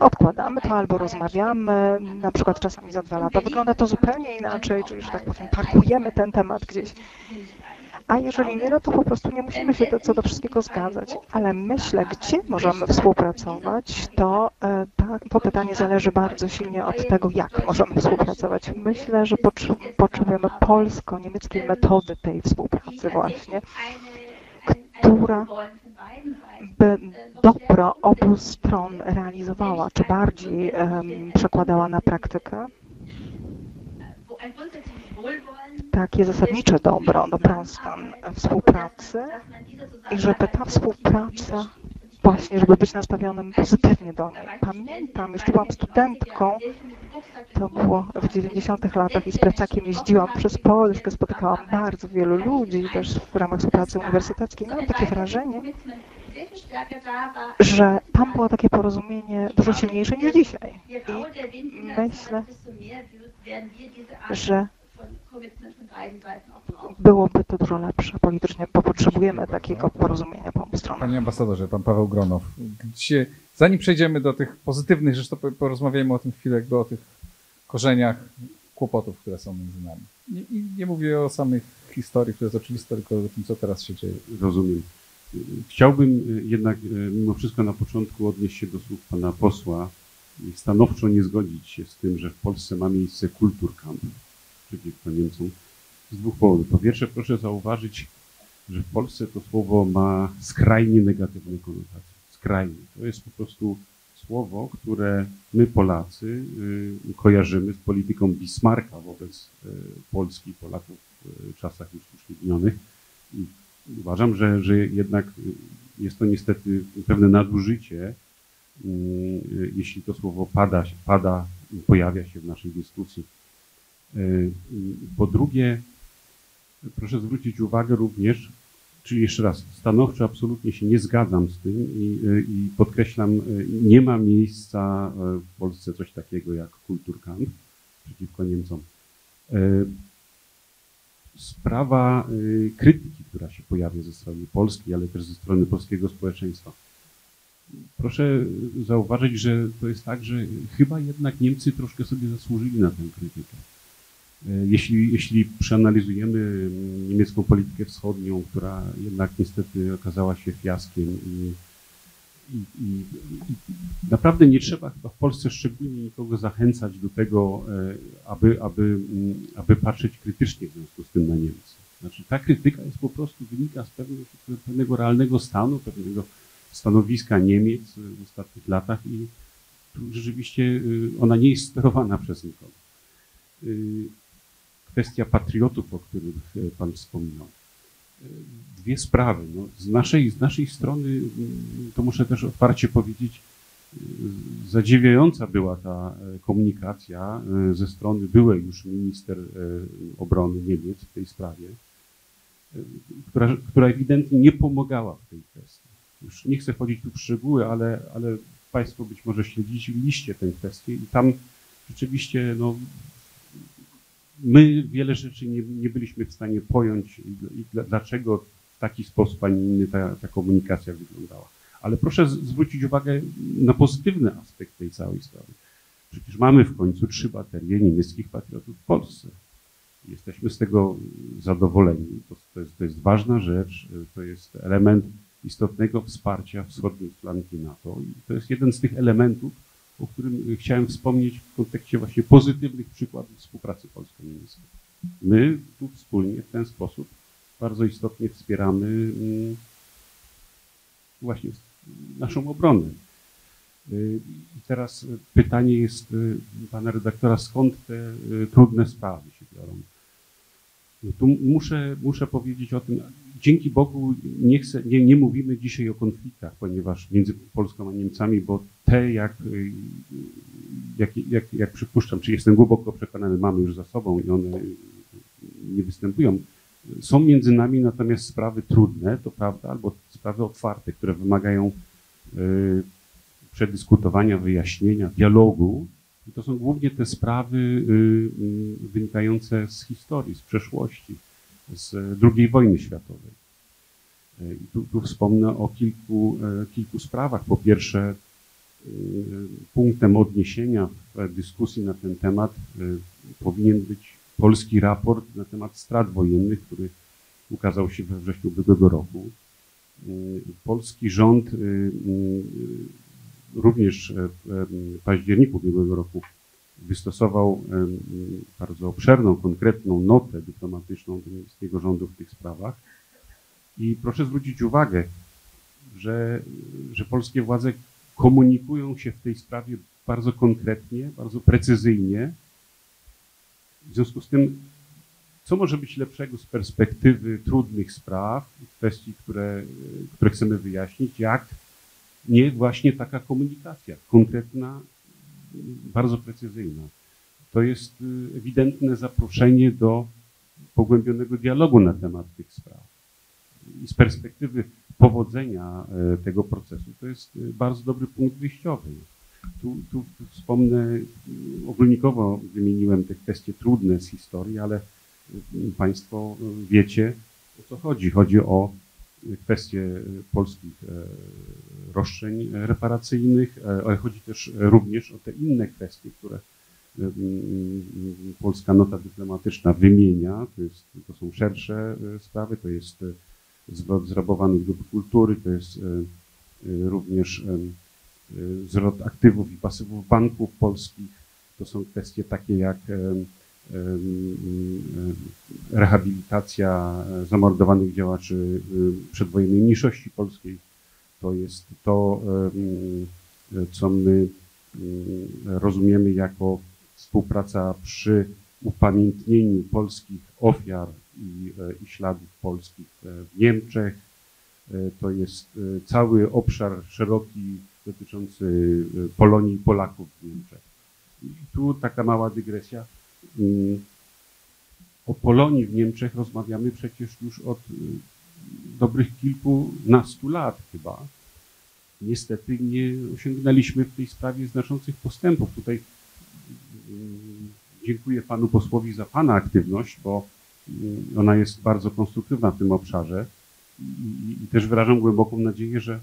odkładamy to albo rozmawiamy, na przykład czasami za dwa lata. Wygląda to zupełnie inaczej, czyli, że tak powiem, parkujemy ten temat gdzieś a jeżeli nie, no to po prostu nie musimy się co do wszystkiego zgadzać. Ale myślę, gdzie możemy współpracować, to e, to pytanie zależy bardzo silnie od tego, jak możemy współpracować. Myślę, że potrzebujemy polsko-niemieckiej metody tej współpracy właśnie, która by dobro obu stron realizowała, czy bardziej um, przekładała na praktykę takie zasadnicze dobro, dobrostan współpracy i żeby ta współpraca właśnie, żeby być nastawionym pozytywnie do niej. Pamiętam, już byłam studentką, to było w 90 latach i z plecakiem jeździłam przez Polskę, spotykałam bardzo wielu ludzi też w ramach współpracy uniwersyteckiej. Miałam takie wrażenie, że tam było takie porozumienie dużo silniejsze niż dzisiaj. I myślę, że byłoby to dużo lepsze politycznie, bo potrzebujemy takiego porozumienia po obu stronach. Panie ambasadorze, pan Paweł Gronow, gdzie, zanim przejdziemy do tych pozytywnych rzeczy, to porozmawiajmy o tym chwilę, jakby o tych korzeniach kłopotów, które są między nami. Nie, nie mówię o samych historii, które jest oczywiste, tylko o tym, co teraz się dzieje. Rozumiem. Chciałbym jednak mimo wszystko na początku odnieść się do słów pana posła i stanowczo nie zgodzić się z tym, że w Polsce ma miejsce kulturkamp przeciwko Niemcom z dwóch powodów. Po pierwsze, proszę zauważyć, że w Polsce to słowo ma skrajnie negatywne konotacje. Skrajnie. To jest po prostu słowo, które my Polacy y, kojarzymy z polityką Bismarcka wobec y, Polski i Polaków w czasach już uśrednionych. I uważam, że, że jednak jest to niestety pewne nadużycie, y, jeśli to słowo pada, pada pojawia się w naszej dyskusji. Po drugie, proszę zwrócić uwagę również, czyli jeszcze raz, stanowczo absolutnie się nie zgadzam z tym i, i podkreślam, nie ma miejsca w Polsce coś takiego jak kulturkamp przeciwko Niemcom. Sprawa krytyki, która się pojawia ze strony Polski, ale też ze strony polskiego społeczeństwa. Proszę zauważyć, że to jest tak, że chyba jednak Niemcy troszkę sobie zasłużyli na tę krytykę. E, jeśli, jeśli przeanalizujemy mm, niemiecką politykę wschodnią, która jednak niestety okazała się fiaskiem i, i, i, i, naprawdę nie trzeba chyba w Polsce szczególnie nikogo zachęcać do tego, e, aby, aby, mm, aby patrzeć krytycznie w związku z tym na Niemcy. Znaczy ta krytyka jest po prostu, wynika z pewnego, pewnego realnego stanu, pewnego stanowiska Niemiec w ostatnich latach i rzeczywiście y, ona nie jest sterowana przez nikogo. Kwestia patriotów, o których Pan wspominał. Dwie sprawy. No, z, naszej, z naszej strony, to muszę też otwarcie powiedzieć, zadziwiająca była ta komunikacja ze strony byłej już minister obrony Niemiec w tej sprawie, która, która ewidentnie nie pomagała w tej kwestii. Już nie chcę wchodzić tu w szczegóły, ale, ale Państwo być może śledziliście tę kwestię i tam rzeczywiście no, my wiele rzeczy nie, nie byliśmy w stanie pojąć i, dlaczego w taki sposób, a nie inny ta, ta komunikacja wyglądała. Ale proszę zwrócić uwagę na pozytywny aspekt tej całej sprawy. Przecież mamy w końcu trzy baterie niemieckich patriotów w Polsce. Jesteśmy z tego zadowoleni. To, to, jest, to jest ważna rzecz, to jest element istotnego wsparcia wschodniej flanki NATO. I to jest jeden z tych elementów, o którym chciałem wspomnieć w kontekście właśnie pozytywnych przykładów współpracy polsko-niemieckiej. My tu wspólnie w ten sposób bardzo istotnie wspieramy mm, właśnie naszą obronę. Y, I teraz pytanie jest y, pana redaktora, skąd te trudne sprawy się biorą? Tu muszę, muszę powiedzieć o tym, dzięki Bogu nie, chcę, nie, nie mówimy dzisiaj o konfliktach, ponieważ między Polską a Niemcami, bo te, jak, jak, jak, jak przypuszczam, czy jestem głęboko przekonany, mamy już za sobą i one nie występują. Są między nami natomiast sprawy trudne, to prawda, albo sprawy otwarte, które wymagają y, przedyskutowania, wyjaśnienia, dialogu. I to są głównie te sprawy y, y, wynikające z historii, z przeszłości z II wojny światowej. E, I tu, tu wspomnę o kilku, e, kilku sprawach. Po pierwsze, e, punktem odniesienia w dyskusji na ten temat powinien być polski raport na temat strat wojennych, który ukazał się we wrześniu ubiegłego roku. Polski rząd również w październiku ubiegłego roku wystosował bardzo obszerną, konkretną notę dyplomatyczną do niemieckiego rządu w tych sprawach. I proszę zwrócić uwagę, że, że polskie władze komunikują się w tej sprawie bardzo konkretnie, bardzo precyzyjnie. W związku z tym, co może być lepszego z perspektywy trudnych spraw, kwestii, które, które chcemy wyjaśnić, jak nie właśnie taka komunikacja, konkretna bardzo precyzyjna. To jest y, ewidentne zaproszenie do pogłębionego dialogu na temat tych spraw. I z perspektywy powodzenia e, tego procesu to jest y, bardzo dobry punkt wyjściowy. Tu, tu, tu wspomnę, y, ogólnikowo wymieniłem te kwestie trudne z historii, ale Państwo wiecie, o co chodzi. Chodzi o kwestie polskich e, roszczeń reparacyjnych, e, ale chodzi też również o te inne kwestie, które e, polska nota dyplomatyczna wymienia. To, jest, to są szersze sprawy, to jest zwrot zrabowanych dóbr kultury, to jest również zwrot aktywów i pasywów banków polskich. To są kwestie takie jak rehabilitacja zamordowanych działaczy przedwojennej mniejszości polskiej. To jest to, co my rozumiemy jako współpraca przy upamiętnieniu polskich ofiar i, i śladów polskich w Niemczech. To jest cały obszar szeroki dotyczący Polonii i Polaków w Niemczech. I tu taka mała dygresja Y, o Polonii w Niemczech rozmawiamy przecież już od y, dobrych kilkunastu lat chyba. Niestety nie osiągnęliśmy w tej sprawie znaczących postępów. Tutaj y, dziękuję panu posłowi za pana aktywność, bo ona jest bardzo konstruktywna w tym obszarze i też wyrażam głęboką nadzieję, że,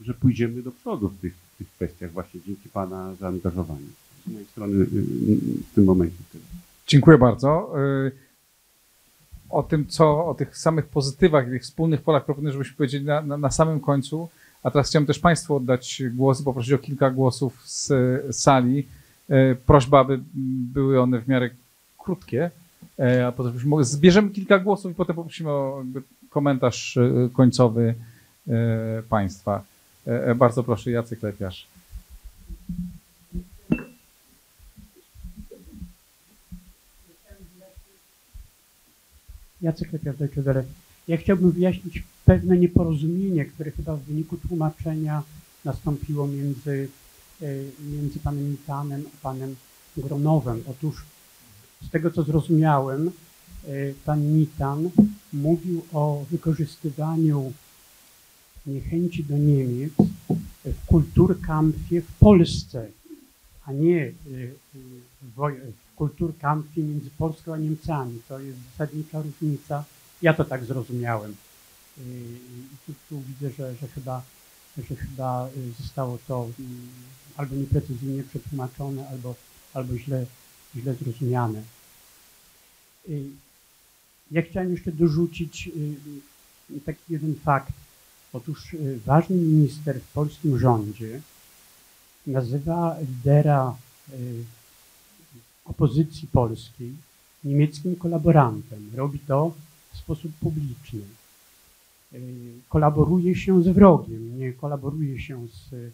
że pójdziemy do przodu w tych, w tych kwestiach właśnie dzięki pana zaangażowaniu z mojej strony y, y, w tym momencie. Dziękuję bardzo. Y, o tym, co, o tych samych pozytywach, tych wspólnych polach proponuję, żebyśmy powiedzieli na, na, na samym końcu. A teraz chciałem też Państwu oddać głos, poprosić o kilka głosów z sali. Prośba, aby były one w miarę krótkie, a potem zbierzemy kilka głosów i potem poprosimy o komentarz końcowy Państwa. Bardzo proszę, Jacek Lepiarz. Jacek Lepiak, Deutsche Welle. Ja chciałbym wyjaśnić pewne nieporozumienie, które chyba w wyniku tłumaczenia nastąpiło między, e, między panem Mitanem a panem Gronowem. Otóż z tego, co zrozumiałem, e, pan Mitan mówił o wykorzystywaniu niechęci do Niemiec w kulturkampie w Polsce, a nie w, w kulturkampie między Polską a Niemcami. To jest zasadnicza różnica. Ja to tak zrozumiałem. I tu, tu widzę, że, że, chyba, że chyba zostało to albo nieprecyzyjnie przetłumaczone, albo, albo źle, źle zrozumiane. Ja chciałem jeszcze dorzucić taki jeden fakt. Otóż ważny minister w polskim rządzie nazywa lidera opozycji polskiej niemieckim kolaborantem. Robi to w sposób publiczny. Kolaboruje się z wrogiem, nie kolaboruje się z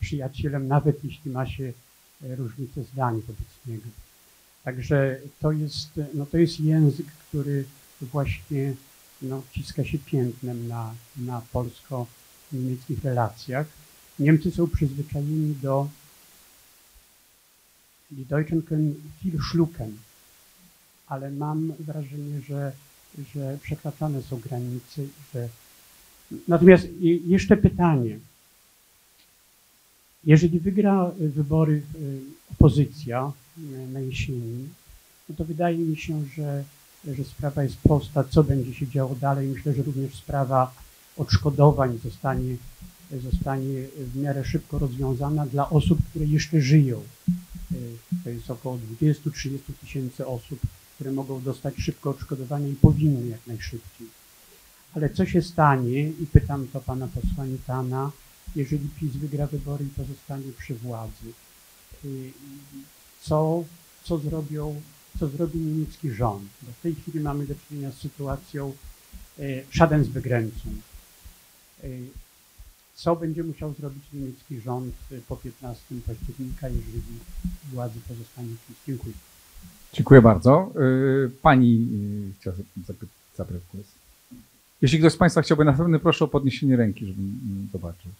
przyjacielem, nawet jeśli ma się różnicę zdań wobec niego. Także to jest, no to jest język, który właśnie no, ciska się piętnem na, na polsko-niemieckich relacjach. Niemcy są przyzwyczajeni do Die Deutschen können viel schlucken, ale mam wrażenie, że, że przekraczane są granice. Że... Natomiast jeszcze pytanie. Jeżeli wygra wybory opozycja na jesieni, no to wydaje mi się, że, że sprawa jest prosta, co będzie się działo dalej. Myślę, że również sprawa odszkodowań zostanie, zostanie w miarę szybko rozwiązana dla osób, które jeszcze żyją. To jest około 20-30 tysięcy osób, które mogą dostać szybko odszkodowanie i powinny jak najszybciej. Ale co się stanie, i pytam to pana posła Nitana, jeżeli PiS wygra wybory i pozostanie przy władzy? Co, co, zrobią, co zrobi niemiecki rząd? Bo w tej chwili mamy do czynienia z sytuacją Schadensbegrenzung co będzie musiał zrobić niemiecki rząd y, po 15 października, jeżeli władzy pozostanie PiS. Dziękuję. Dziękuję bardzo. Y, pani y, chciała zabrać głos. Jeśli ktoś z Państwa chciałby na pewno, proszę o podniesienie ręki, żebym mm, zobaczył.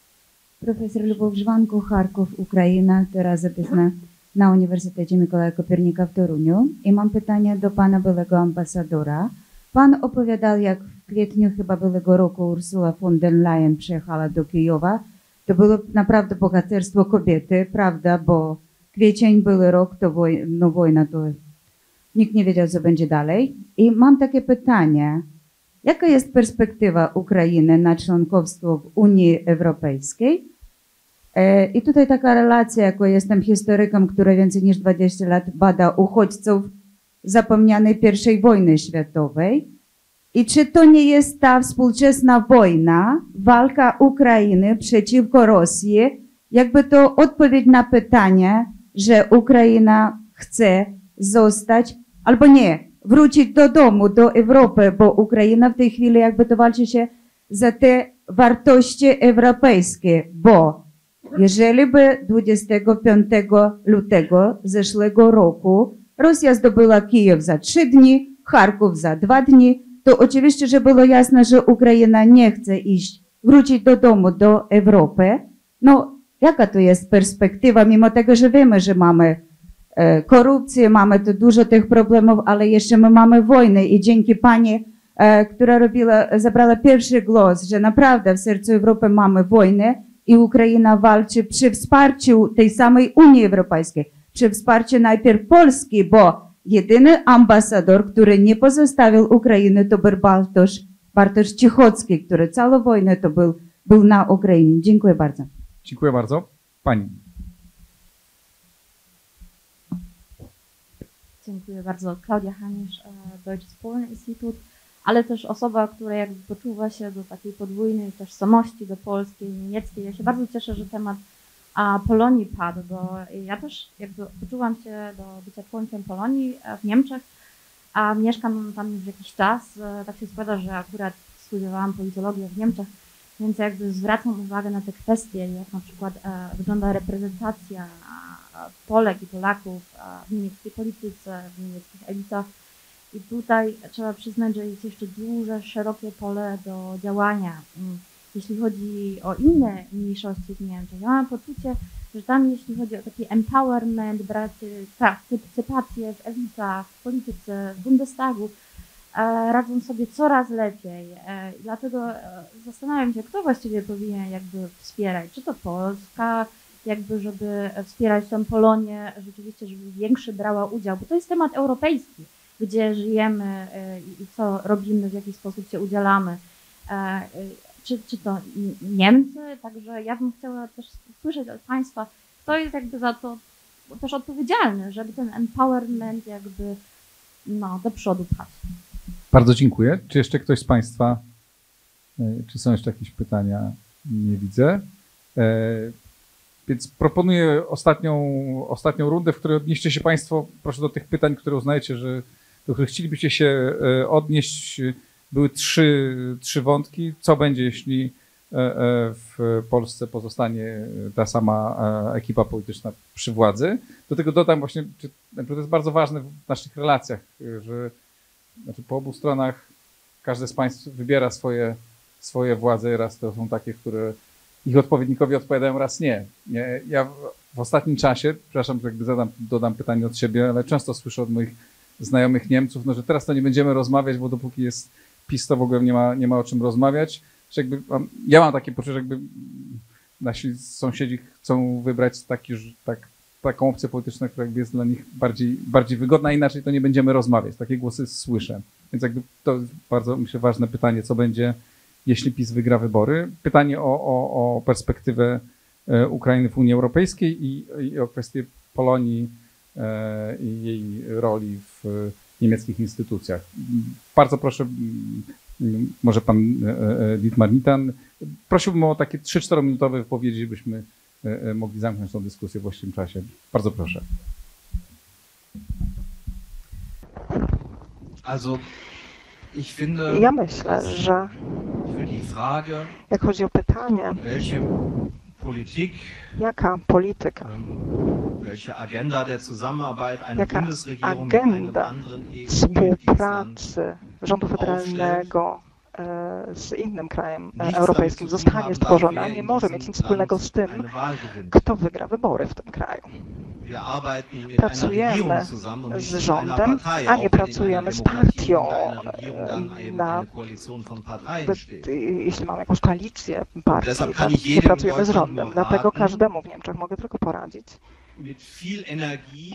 Profesor Lubów Żwanku, Charków, Ukraina, teraz zapisana na Uniwersytecie Mikołaja Kopernika w Toruniu. I mam pytanie do Pana byłego ambasadora. Pan opowiadał, jak w kwietniu chyba byłego roku Ursula von der Leyen przyjechała do Kijowa. To było naprawdę bohaterstwo kobiety, prawda, bo kwiecień był rok, to woj no wojna, to nikt nie wiedział, co będzie dalej. I mam takie pytanie. Jaka jest perspektywa Ukrainy na członkowstwo w Unii Europejskiej? I tutaj taka relacja, jako jestem historykiem, który więcej niż 20 lat bada uchodźców zapomnianej I wojny światowej. I czy to nie jest ta współczesna wojna, walka Ukrainy przeciwko Rosji, jakby to odpowiedź na pytanie, że Ukraina chce zostać, albo nie, wrócić do domu, do Europy, bo Ukraina w tej chwili jakby to walczy się za te wartości europejskie, bo jeżeli by 25 lutego zeszłego roku Rosja zdobyła Kijów za trzy dni, Charków za dwa dni, to oczywiście, że było jasne, że Ukraina nie chce iść, wrócić do domu, do Europy. No, jaka to jest perspektywa, mimo tego, że wiemy, że mamy e, korupcję, mamy tu dużo tych problemów, ale jeszcze my mamy wojnę i dzięki pani, e, która zabrała pierwszy głos, że naprawdę w sercu Europy mamy wojnę i Ukraina walczy przy wsparciu tej samej Unii Europejskiej, przy wsparciu najpierw Polski, bo Jedyny ambasador, który nie pozostawił Ukrainy, to był Bartosz, Bartosz Cichocki, który całą wojnę to był, był na Ukrainie. Dziękuję bardzo. Dziękuję bardzo. Pani. Dziękuję bardzo. Klaudia Hanisz, Deutsches Polen Institut, ale też osoba, która jakby poczuwa się do takiej podwójnej tożsamości, do polskiej, niemieckiej. Ja się bardzo cieszę, że temat a Polonii padł, bo ja też jakby poczułam się do bycia członkiem Polonii e, w Niemczech, a mieszkam tam już jakiś czas. E, tak się składa, że akurat studiowałam politologię w Niemczech, więc jakby zwracam uwagę na te kwestie, jak na przykład e, wygląda reprezentacja Polek i Polaków w niemieckiej polityce, w niemieckich elitach. I tutaj trzeba przyznać, że jest jeszcze duże, szerokie pole do działania. Jeśli chodzi o inne mniejszości w Niemczech, ja mam poczucie, że tam jeśli chodzi o taki empowerment, brać partycypację w elitach, w polityce, w Bundestagu, e, radzą sobie coraz lepiej. E, dlatego e, zastanawiam się, kto właściwie powinien jakby wspierać, czy to Polska, jakby żeby wspierać tę Polonię rzeczywiście, żeby większy brała udział, bo to jest temat europejski, gdzie żyjemy i co robimy, w jaki sposób się udzielamy czy, czy to Niemcy, także ja bym chciała też słyszeć od Państwa, kto jest jakby za to też odpowiedzialny, żeby ten empowerment jakby no, do przodu pchać. Bardzo dziękuję. Czy jeszcze ktoś z Państwa, e, czy są jeszcze jakieś pytania? Nie widzę. E, więc proponuję ostatnią, ostatnią rundę, w której odnieście się Państwo, proszę do tych pytań, które uznajecie, że do których chcielibyście się e, odnieść były trzy, trzy wątki. Co będzie, jeśli e, e, w Polsce pozostanie ta sama e, ekipa polityczna przy władzy? Do tego dodam właśnie, to jest bardzo ważne w naszych relacjach, że znaczy po obu stronach każde z państw wybiera swoje, swoje władze. Raz to są takie, które ich odpowiednikowi odpowiadają, raz nie. Ja w ostatnim czasie, przepraszam, jakby zadam, dodam pytanie od siebie, ale często słyszę od moich znajomych Niemców, no, że teraz to nie będziemy rozmawiać, bo dopóki jest PiS to w ogóle nie ma, nie ma o czym rozmawiać. Że jakby, ja mam takie poczucie, że jakby nasi sąsiedzi chcą wybrać taki, tak, taką opcję polityczną, która jest dla nich bardziej, bardziej wygodna, inaczej to nie będziemy rozmawiać. Takie głosy słyszę. Więc jakby to bardzo, myślę, ważne pytanie, co będzie, jeśli PiS wygra wybory. Pytanie o, o, o perspektywę e, Ukrainy w Unii Europejskiej i, i o kwestię Polonii e, i jej roli w niemieckich instytucjach. Bardzo proszę, może pan e, e, Dietmar Nitan, prosiłbym o takie 3-4 minutowe wypowiedzi, byśmy e, mogli zamknąć tę dyskusję w właściwym czasie. Bardzo proszę. Also, ich finde, ja myślę, że jak chodzi o pytanie, Politik, jaka polityka, welche Agenda der Zusammenarbeit einer jaka Bundesregierung agenda współpracy rządu federalnego e, z innym krajem e, europejskim zostanie stworzona, nie może mieć nic wspólnego z tym, kto wygra wybory w tym kraju. Pracujemy z rządem, a nie pracujemy z partią. Na, jeśli mamy jakąś koalicję partii, to nie pracujemy z rządem. Dlatego każdemu w Niemczech mogę tylko poradzić,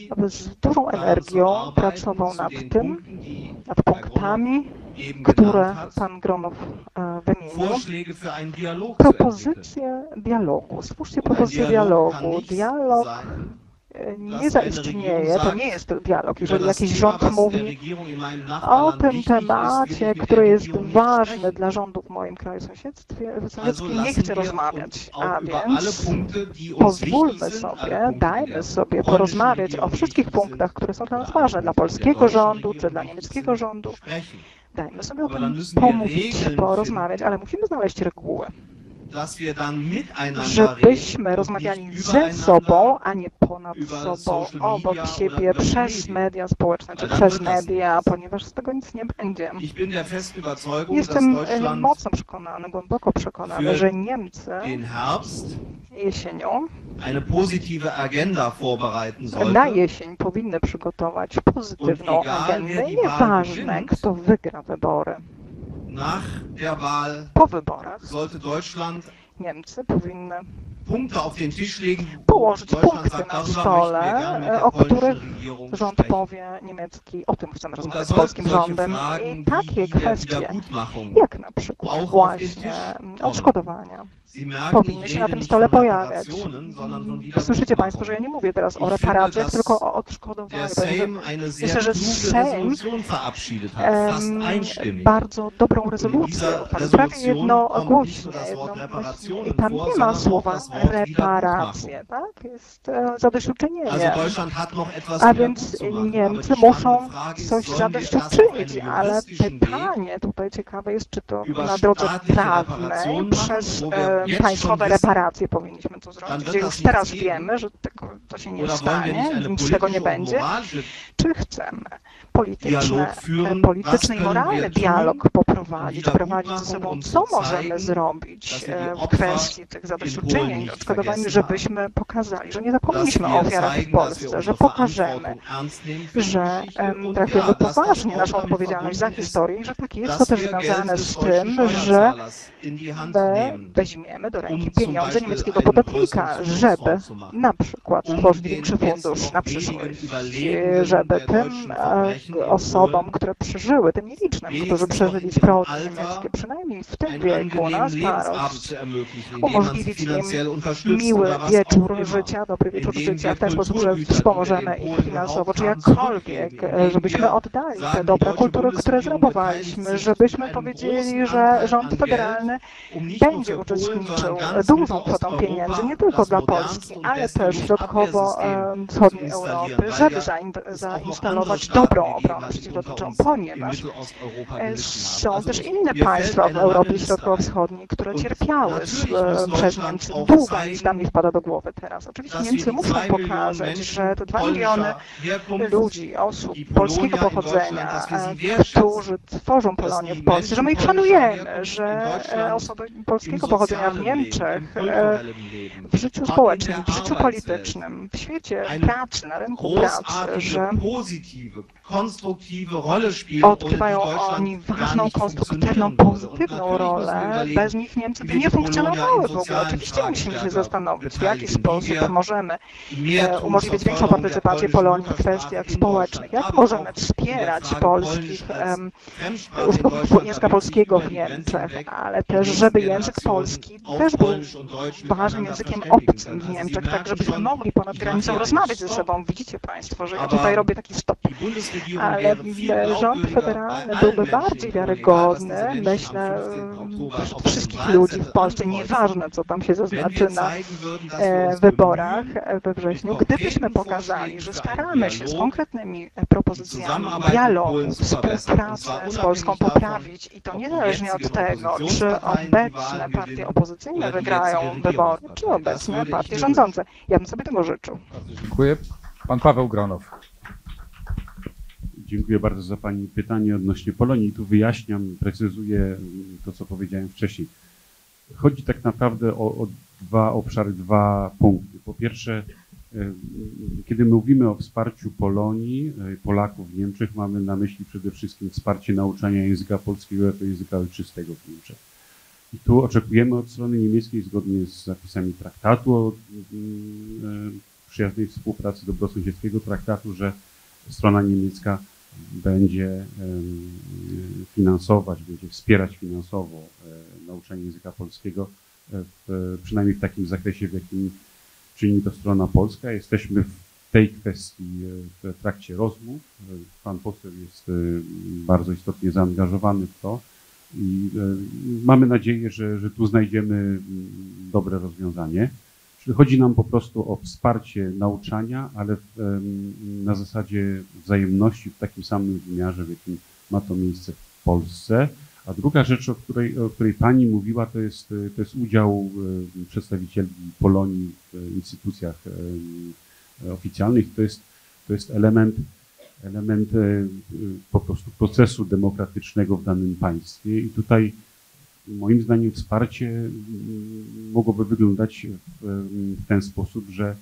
aby z dużą energią pracował nad tym, nad punktami, które pan Gronow e, wymienił. Propozycje dialogu. Stwórzcie propozycję dialogu. Dialog nie zaistnieje, to nie jest dialog. Jeżeli jakiś rząd mówi o tym temacie, który jest ważny dla rządu w moim kraju sąsiedztwie, sąsiedzkim, nie chce rozmawiać. A więc pozwólmy sobie, dajmy sobie porozmawiać o wszystkich punktach, które są dla nas ważne, dla polskiego rządu czy dla niemieckiego rządu. Dajmy sobie o tym pomówić, porozmawiać, ale musimy znaleźć reguły żebyśmy rozmawiali ze sobą, a nie ponad sobą, obok siebie, przez media społeczne czy przez media, ponieważ z tego nic nie będzie. Jestem e, mocno przekonany, głęboko przekonany, że Niemcy jesienią na jesień powinny przygotować pozytywną agendę. Nieważne, kto wygra wybory. Po wyborach Niemcy powinny położyć punkty na stole, o których rząd powie niemiecki, o tym chcemy rozmawiać z polskim rządem. i takie kwestie, jak na przykład właśnie odszkodowania, powinny się na tym stole pojawiać. Słyszycie Państwo, że ja nie mówię teraz o reparacjach, tylko o odszkodowaniu. Myślę, że Sejm um, bardzo dobrą rezolucję prawie jednogłośnie. Jedno, I tam nie ma słowa reparacje, tak? Jest e, zadośćuczynienie. A więc Niemcy muszą coś zadośćuczynić, ale pytanie tutaj ciekawe jest, czy to na drodze prawnej przez e, państwowe reparacje powinniśmy to zrobić, gdzie już teraz wiemy, że tego to się nie stanie, nic z tego nie będzie, czy chcemy polityczny, polityczny i moralny dialog poprowadzić, prowadzić ze sobą, co możemy zrobić w kwestii tych zadośćuczynień, odszkodowań, żebyśmy pokazali, że nie zapomnieliśmy o ofiarach w Polsce, że pokażemy, że traktujemy poważnie naszą odpowiedzialność za historię i że tak jest to też związane z tym, że weźmiemy do ręki pieniądze niemieckiego podatnika, żeby na przykład stworzyć większy fundusz na przyszłość, żeby tym e, osobom, które przeżyły, tym nielicznym, którzy przeżyli zbrodnie niemieckie, przynajmniej w tym wieku na starość, umożliwić im miły wieczór życia, dobry wieczór życia, w ten sposób, że wspomożemy ich finansowo, czy jakkolwiek, e, żebyśmy oddali te dobra kultury, które zrabowaliśmy, żebyśmy powiedzieli, że rząd federalny będzie uczestniczył dużą kwotą pieniędzy, nie tylko dla Polski, ale też środkowo-wschodniej Europy, żeby zainstalować dobrą obronę przeciwlotniczą, ponieważ e, są też inne państwa w Europie Środkowo-Wschodniej, które cierpiały przez Niemcy. Długo, nic nam nie wpada do głowy teraz. Oczywiście Niemcy muszą pokazać, że te dwa miliony ludzi, osób polskiego pochodzenia, e, którzy tworzą Polonię w Polsce, że my ich szanujemy, że e, osoby polskiego pochodzenia w Niemczech w życiu społecznym, w życiu politycznym, w świecie pracy, na rynku pracy, że odgrywają oni ważną, konstruktywną, pozytywną rolę. Bez nich Niemcy by nie funkcjonowały w ogóle. Oczywiście musimy się zastanowić, w jaki sposób możemy e, umożliwić większą partycypację Polonii w kwestiach społecznych. Jak możemy wspierać polskich, użytkowników języka polskiego w Niemczech, ale też, żeby język polski też był ważnym językiem obcym w Niemczech, tak żebyśmy mogli ponad granicą rozmawiać ze sobą. Widzicie Państwo, że ja tutaj robię taki stop ale rząd federalny byłby bardziej wiarygodny, myślę, wśród wszystkich ludzi w Polsce, nieważne co tam się zaznaczy na e, wyborach we wrześniu, gdybyśmy pokazali, że staramy się z konkretnymi propozycjami dialogu, współpracę z Polską poprawić i to niezależnie od tego, czy obecne partie opozycyjne wygrają wybory, czy obecne partie rządzące. Ja bym sobie tego życzył. Dziękuję. Pan Paweł Gronow. Dziękuję bardzo za Pani pytanie odnośnie Polonii. Tu wyjaśniam, precyzuję to, co powiedziałem wcześniej. Chodzi tak naprawdę o, o dwa obszary, dwa punkty. Po pierwsze, e, kiedy mówimy o wsparciu Polonii, e, Polaków w Niemczech, mamy na myśli przede wszystkim wsparcie nauczania języka polskiego jako języka ojczystego w Niemczech. I tu oczekujemy od strony niemieckiej, zgodnie z zapisami traktatu o mm, e, przyjaznej współpracy dobrosąsiedzkiego traktatu, że strona niemiecka będzie finansować, będzie wspierać finansowo e, nauczanie języka polskiego, e, w, przynajmniej w takim zakresie, w jakim czyni to strona polska. Jesteśmy w tej kwestii e, w trakcie rozmów. Pan poseł jest bardzo istotnie zaangażowany w to i mamy nadzieję, że, że tu znajdziemy dobre rozwiązanie. Chodzi nam po prostu o wsparcie nauczania, ale w, na zasadzie wzajemności w takim samym wymiarze, w jakim ma to miejsce w Polsce. A druga rzecz, o której, o której Pani mówiła, to jest, to jest udział przedstawicieli Polonii w instytucjach oficjalnych. To jest, to jest element, element po prostu procesu demokratycznego w danym państwie. I tutaj moim zdaniem wsparcie mm, mogłoby wyglądać w ten sposób, że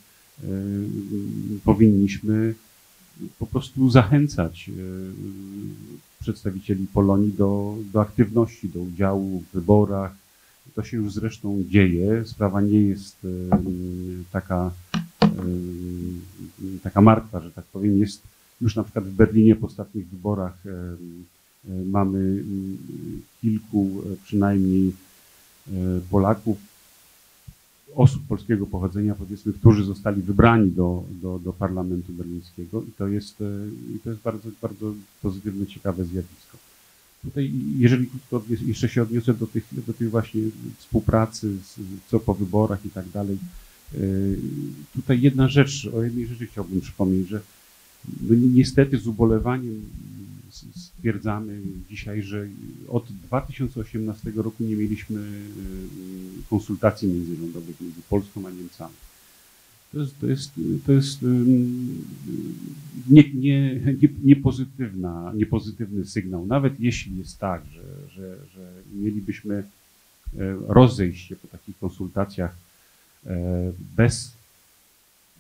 powinniśmy po prostu zachęcać przedstawicieli Polonii do, do aktywności, do udziału w wyborach. To się już zresztą dzieje. Sprawa nie jest taka, taka martwa, że tak powiem. Jest już na przykład w Berlinie po ostatnich wyborach mamy mm, kilku e, przynajmniej e, Polaków, osób polskiego pochodzenia, powiedzmy, którzy zostali wybrani do, do, do parlamentu berlińskiego i to jest, i to jest bardzo, bardzo pozytywne, ciekawe zjawisko. Tutaj, jeżeli krótko jeszcze się odniosę do tych, do tych właśnie współpracy, co po wyborach i tak dalej, tutaj jedna rzecz, o jednej rzeczy chciałbym przypomnieć, że no niestety z ubolewaniem stwierdzamy dzisiaj, że od 2018 roku nie mieliśmy y, konsultacji międzyrządowych między Polską a Niemcami. To jest, to jest, to jest nie, nie, nie, niepozytywna, niepozytywny sygnał. Nawet jeśli jest tak, że, że, że mielibyśmy e, rozejść się po takich konsultacjach e, bez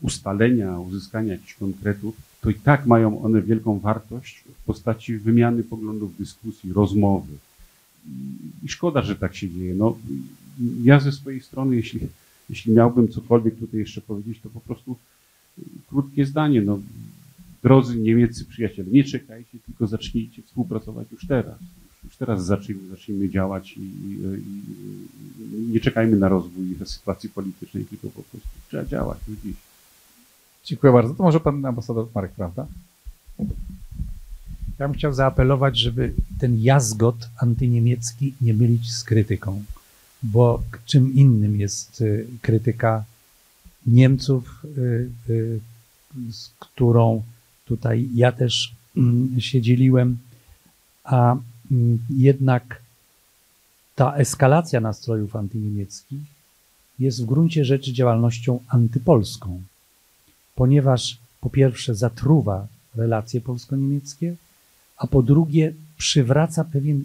ustalenia, uzyskania jakichś konkretów, to i tak mają one wielką wartość w postaci wymiany poglądów, dyskusji, rozmowy. I szkoda, że tak się dzieje. No, ja ze swojej strony, jeśli, jeśli miałbym cokolwiek tutaj jeszcze powiedzieć, to po prostu krótkie zdanie. No, drodzy niemieccy przyjaciele, nie czekajcie, tylko zacznijcie współpracować już teraz. Już teraz zacznijmy, zacznijmy działać i, i, i nie czekajmy na rozwój sytuacji politycznej, tylko po prostu trzeba działać już dziś. Dziękuję bardzo. To może pan ambasador Marek, prawda? Ja bym chciał zaapelować, żeby ten jazgot antyniemiecki nie mylić z krytyką, bo czym innym jest y, krytyka Niemców, y, y, z którą tutaj ja też mm, się dzieliłem, a mm, jednak ta eskalacja nastrojów antyniemieckich jest w gruncie rzeczy działalnością antypolską ponieważ po pierwsze zatruwa relacje polsko-niemieckie, a po drugie przywraca pewien,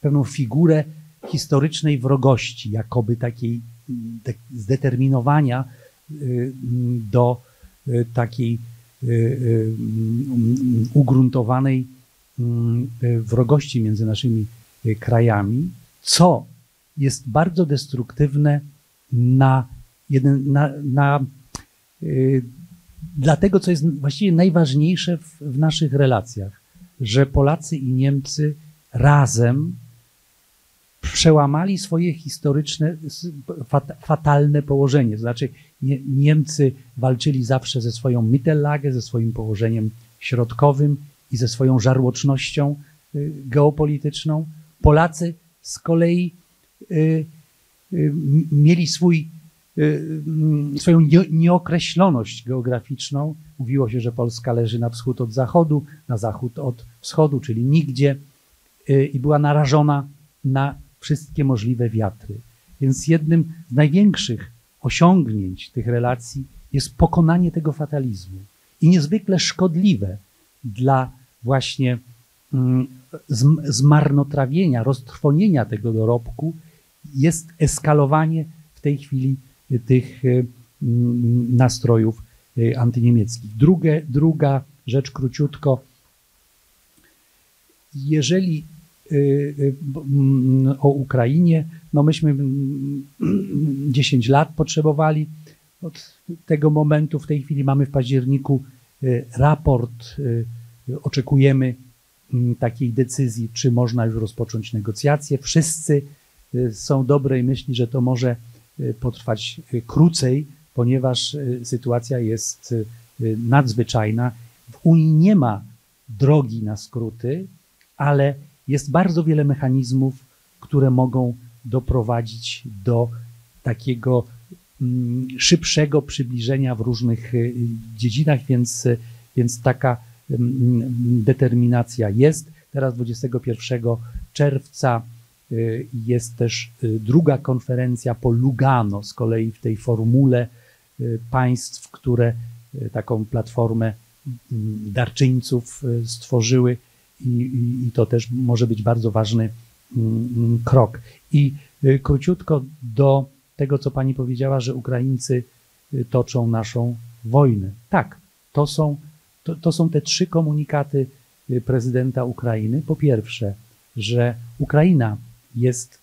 pewną figurę historycznej wrogości, jakoby takiej tak, zdeterminowania y, do y, takiej y, ugruntowanej wrogości między naszymi krajami, co jest bardzo destruktywne na, jeden, na, na dla tego, co jest właściwie najważniejsze w, w naszych relacjach, że Polacy i Niemcy razem przełamali swoje historyczne, fatalne położenie. Znaczy, nie, Niemcy walczyli zawsze ze swoją Mittellage, ze swoim położeniem środkowym i ze swoją żarłocznością y, geopolityczną. Polacy z kolei y, y, mieli swój swoją nieokreśloność geograficzną. Mówiło się, że Polska leży na wschód od zachodu, na zachód od wschodu, czyli nigdzie y, i była narażona na wszystkie możliwe wiatry. Więc jednym z największych osiągnięć tych relacji jest pokonanie tego fatalizmu i niezwykle szkodliwe dla właśnie mm, zmarnotrawienia, roztrwonienia tego dorobku jest eskalowanie w tej chwili tych e, nastrojów e, antyniemieckich. Drugie, druga rzecz króciutko. Jeżeli e, o Ukrainie, no myśmy 10 lat potrzebowali od tego momentu. W tej chwili mamy w październiku raport. Oczekujemy takiej decyzji, czy można już rozpocząć negocjacje. Wszyscy są dobrej myśli, że to może potrwać y, krócej, ponieważ y, sytuacja jest nadzwyczajna. W Unii nie ma drogi na skróty, ale jest bardzo wiele mechanizmów, które mogą doprowadzić do takiego mm, szybszego przybliżenia w różnych dziedzinach, więc, więc taka mm, determinacja jest. Teraz 21 czerwca Y, jest też y, druga konferencja po Lugano, z kolei w tej formule y, państw, które taką platformę darczyńców stworzyły i, i, to też może być bardzo ważny mm, mm, krok. I króciutko do tego, co pani powiedziała, że Ukraińcy toczą naszą wojnę. Tak, to są, to, to są te trzy komunikaty prezydenta Ukrainy. Po pierwsze, że Ukraina jest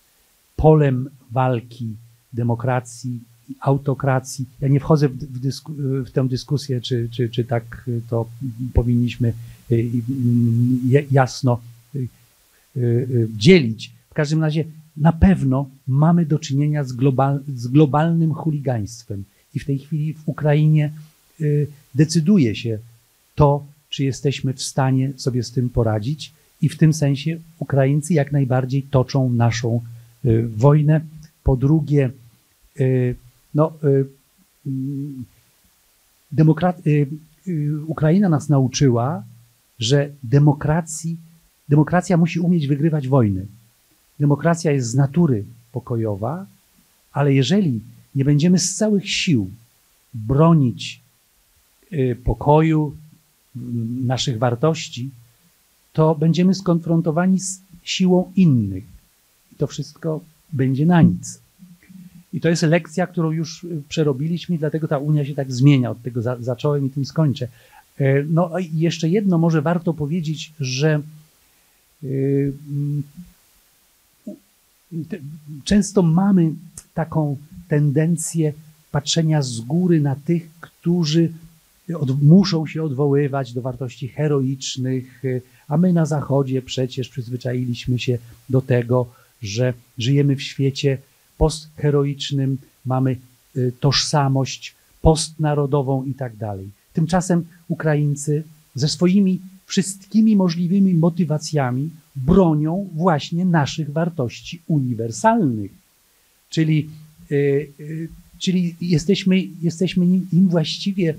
polem walki demokracji, autokracji. Ja nie wchodzę w, w, dysku, w tę dyskusję, czy, czy, czy tak to powinniśmy y, y, jasno y, dzielić. W każdym razie na pewno mamy do czynienia z, global, z globalnym chuligaństwem i w tej chwili w Ukrainie decyduje się to, czy jesteśmy w stanie sobie z tym poradzić i w tym sensie Ukraińcy jak najbardziej toczą naszą y, wojnę. Po drugie, y, no, y, mm, Ukraina nas nauczyła, że demokracji, demokracja musi umieć wygrywać wojny. Demokracja jest z natury pokojowa, ale jeżeli nie będziemy z całych sił bronić pokoju, naszych wartości, to będziemy skonfrontowani z siłą innych. I to wszystko będzie na nic. I to jest lekcja, którą już y, przerobiliśmy, dlatego ta Unia się tak zmienia. Od tego za, zacząłem i tym skończę. E, no i jeszcze jedno, może warto powiedzieć, że y, mm, często mamy taką tendencję patrzenia z góry na tych, którzy od, muszą się odwoływać do wartości heroicznych, a my na Zachodzie przecież przyzwyczailiśmy się do tego, że żyjemy w świecie postheroicznym, mamy y, tożsamość postnarodową i tak dalej. Tymczasem Ukraińcy ze swoimi wszystkimi możliwymi motywacjami bronią właśnie naszych wartości uniwersalnych. Czyli, yy, yy, czyli jesteśmy, jesteśmy im właściwie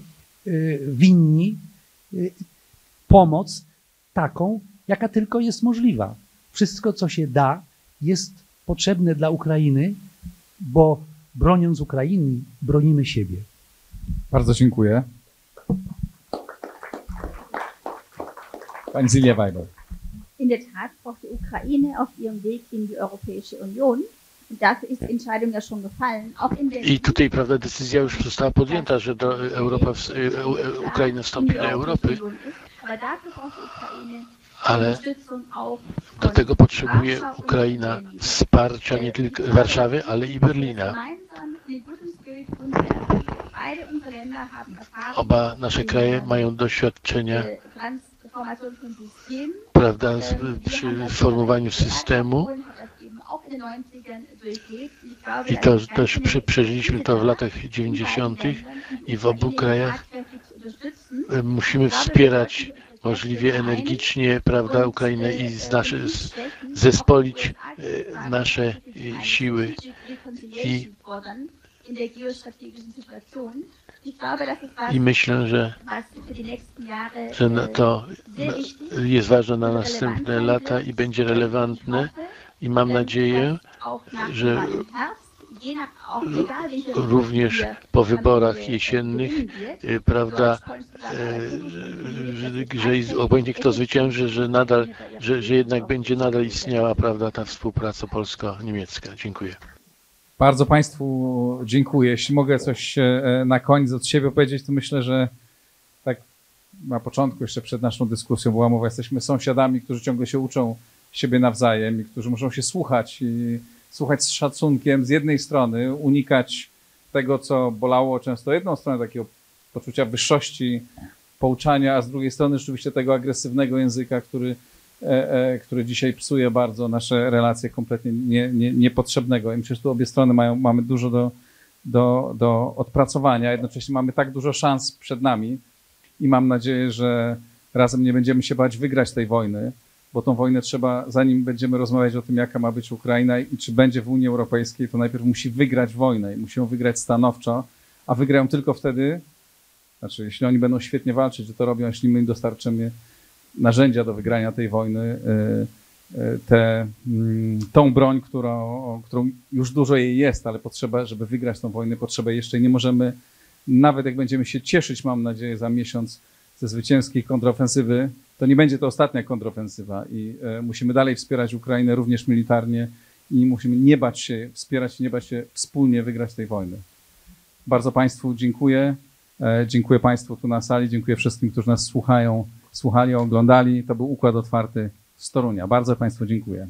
winni y, pomoc taką, jaka tylko jest możliwa. Wszystko, co się da, jest potrzebne dla Ukrainy, bo broniąc Ukrainy, bronimy siebie. Bardzo dziękuję. Pani Silja Weber. In der Tat braucht die Ukraine auf ihrem Weg in die Europäische Union. I tutaj, prawda, decyzja już została podjęta, że do Europa, Ukraina wstąpi do Europy, ale do tego potrzebuje Ukraina wsparcia nie tylko Warszawy, ale i Berlina. Oba nasze kraje mają doświadczenia prawda, przy formowaniu systemu. i to też przeżyliśmy to w latach 90. i w obu krajach musimy wspierać możliwie energicznie, prawda, Ukrainę i nasze, zespolić e, nasze siły. I i myślę, że, że to jest ważne na następne lata i będzie relevantne. I mam nadzieję, że również po wyborach jesiennych, y, prawda, y, że, że obojętnie kto zwycięży, że nadal, że, że jednak będzie nadal istniała, prawda, ta współpraca polsko-niemiecka. Dziękuję. Bardzo Państwu dziękuję. Jeśli mogę coś e, na koniec od siebie powiedzieć, to myślę, że tak na początku, jeszcze przed naszą dyskusją była mowa, jesteśmy sąsiadami, którzy ciągle się uczą siebie nawzajem i którzy muszą się słuchać i słuchać z szacunkiem z jednej strony, unikać tego, co bolało często jedną stronę, takiego poczucia wyższości pouczania, a z drugiej strony rzeczywiście tego agresywnego języka, który, e, e, który dzisiaj psuje bardzo nasze relacje kompletnie nie, nie, niepotrzebnego. I myślę, że tu obie strony mają, mamy dużo do, do, do odpracowania, jednocześnie mamy tak dużo szans przed nami i mam nadzieję, że razem nie będziemy się bać wygrać tej wojny, bo tą wojnę trzeba, zanim będziemy rozmawiać o tym, jaka ma być Ukraina i czy będzie w Unii Europejskiej, to najpierw musi wygrać wojnę i musi ją wygrać stanowczo, a wygrają tylko wtedy, znaczy jeśli oni będą świetnie walczyć, że to robią, jeśli my dostarczymy narzędzia do wygrania tej wojny, y, y, te, mm, tą broń, którą, którą już dużo jej jest, ale potrzeba, żeby wygrać tą wojnę, potrzeba jeszcze nie możemy, nawet jak będziemy się cieszyć, mam nadzieję, za miesiąc ze zwycięskiej kontrofensywy, to nie będzie to ostatnia kontrofensywa i e, musimy dalej wspierać Ukrainę również militarnie i musimy nie bać się wspierać, nie bać się wspólnie wygrać tej wojny. Bardzo Państwu dziękuję. E, dziękuję Państwu tu na sali, dziękuję wszystkim, którzy nas słuchają, słuchali, oglądali. To był Układ Otwarty z Torunia. Bardzo Państwu dziękuję.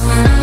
Thank you.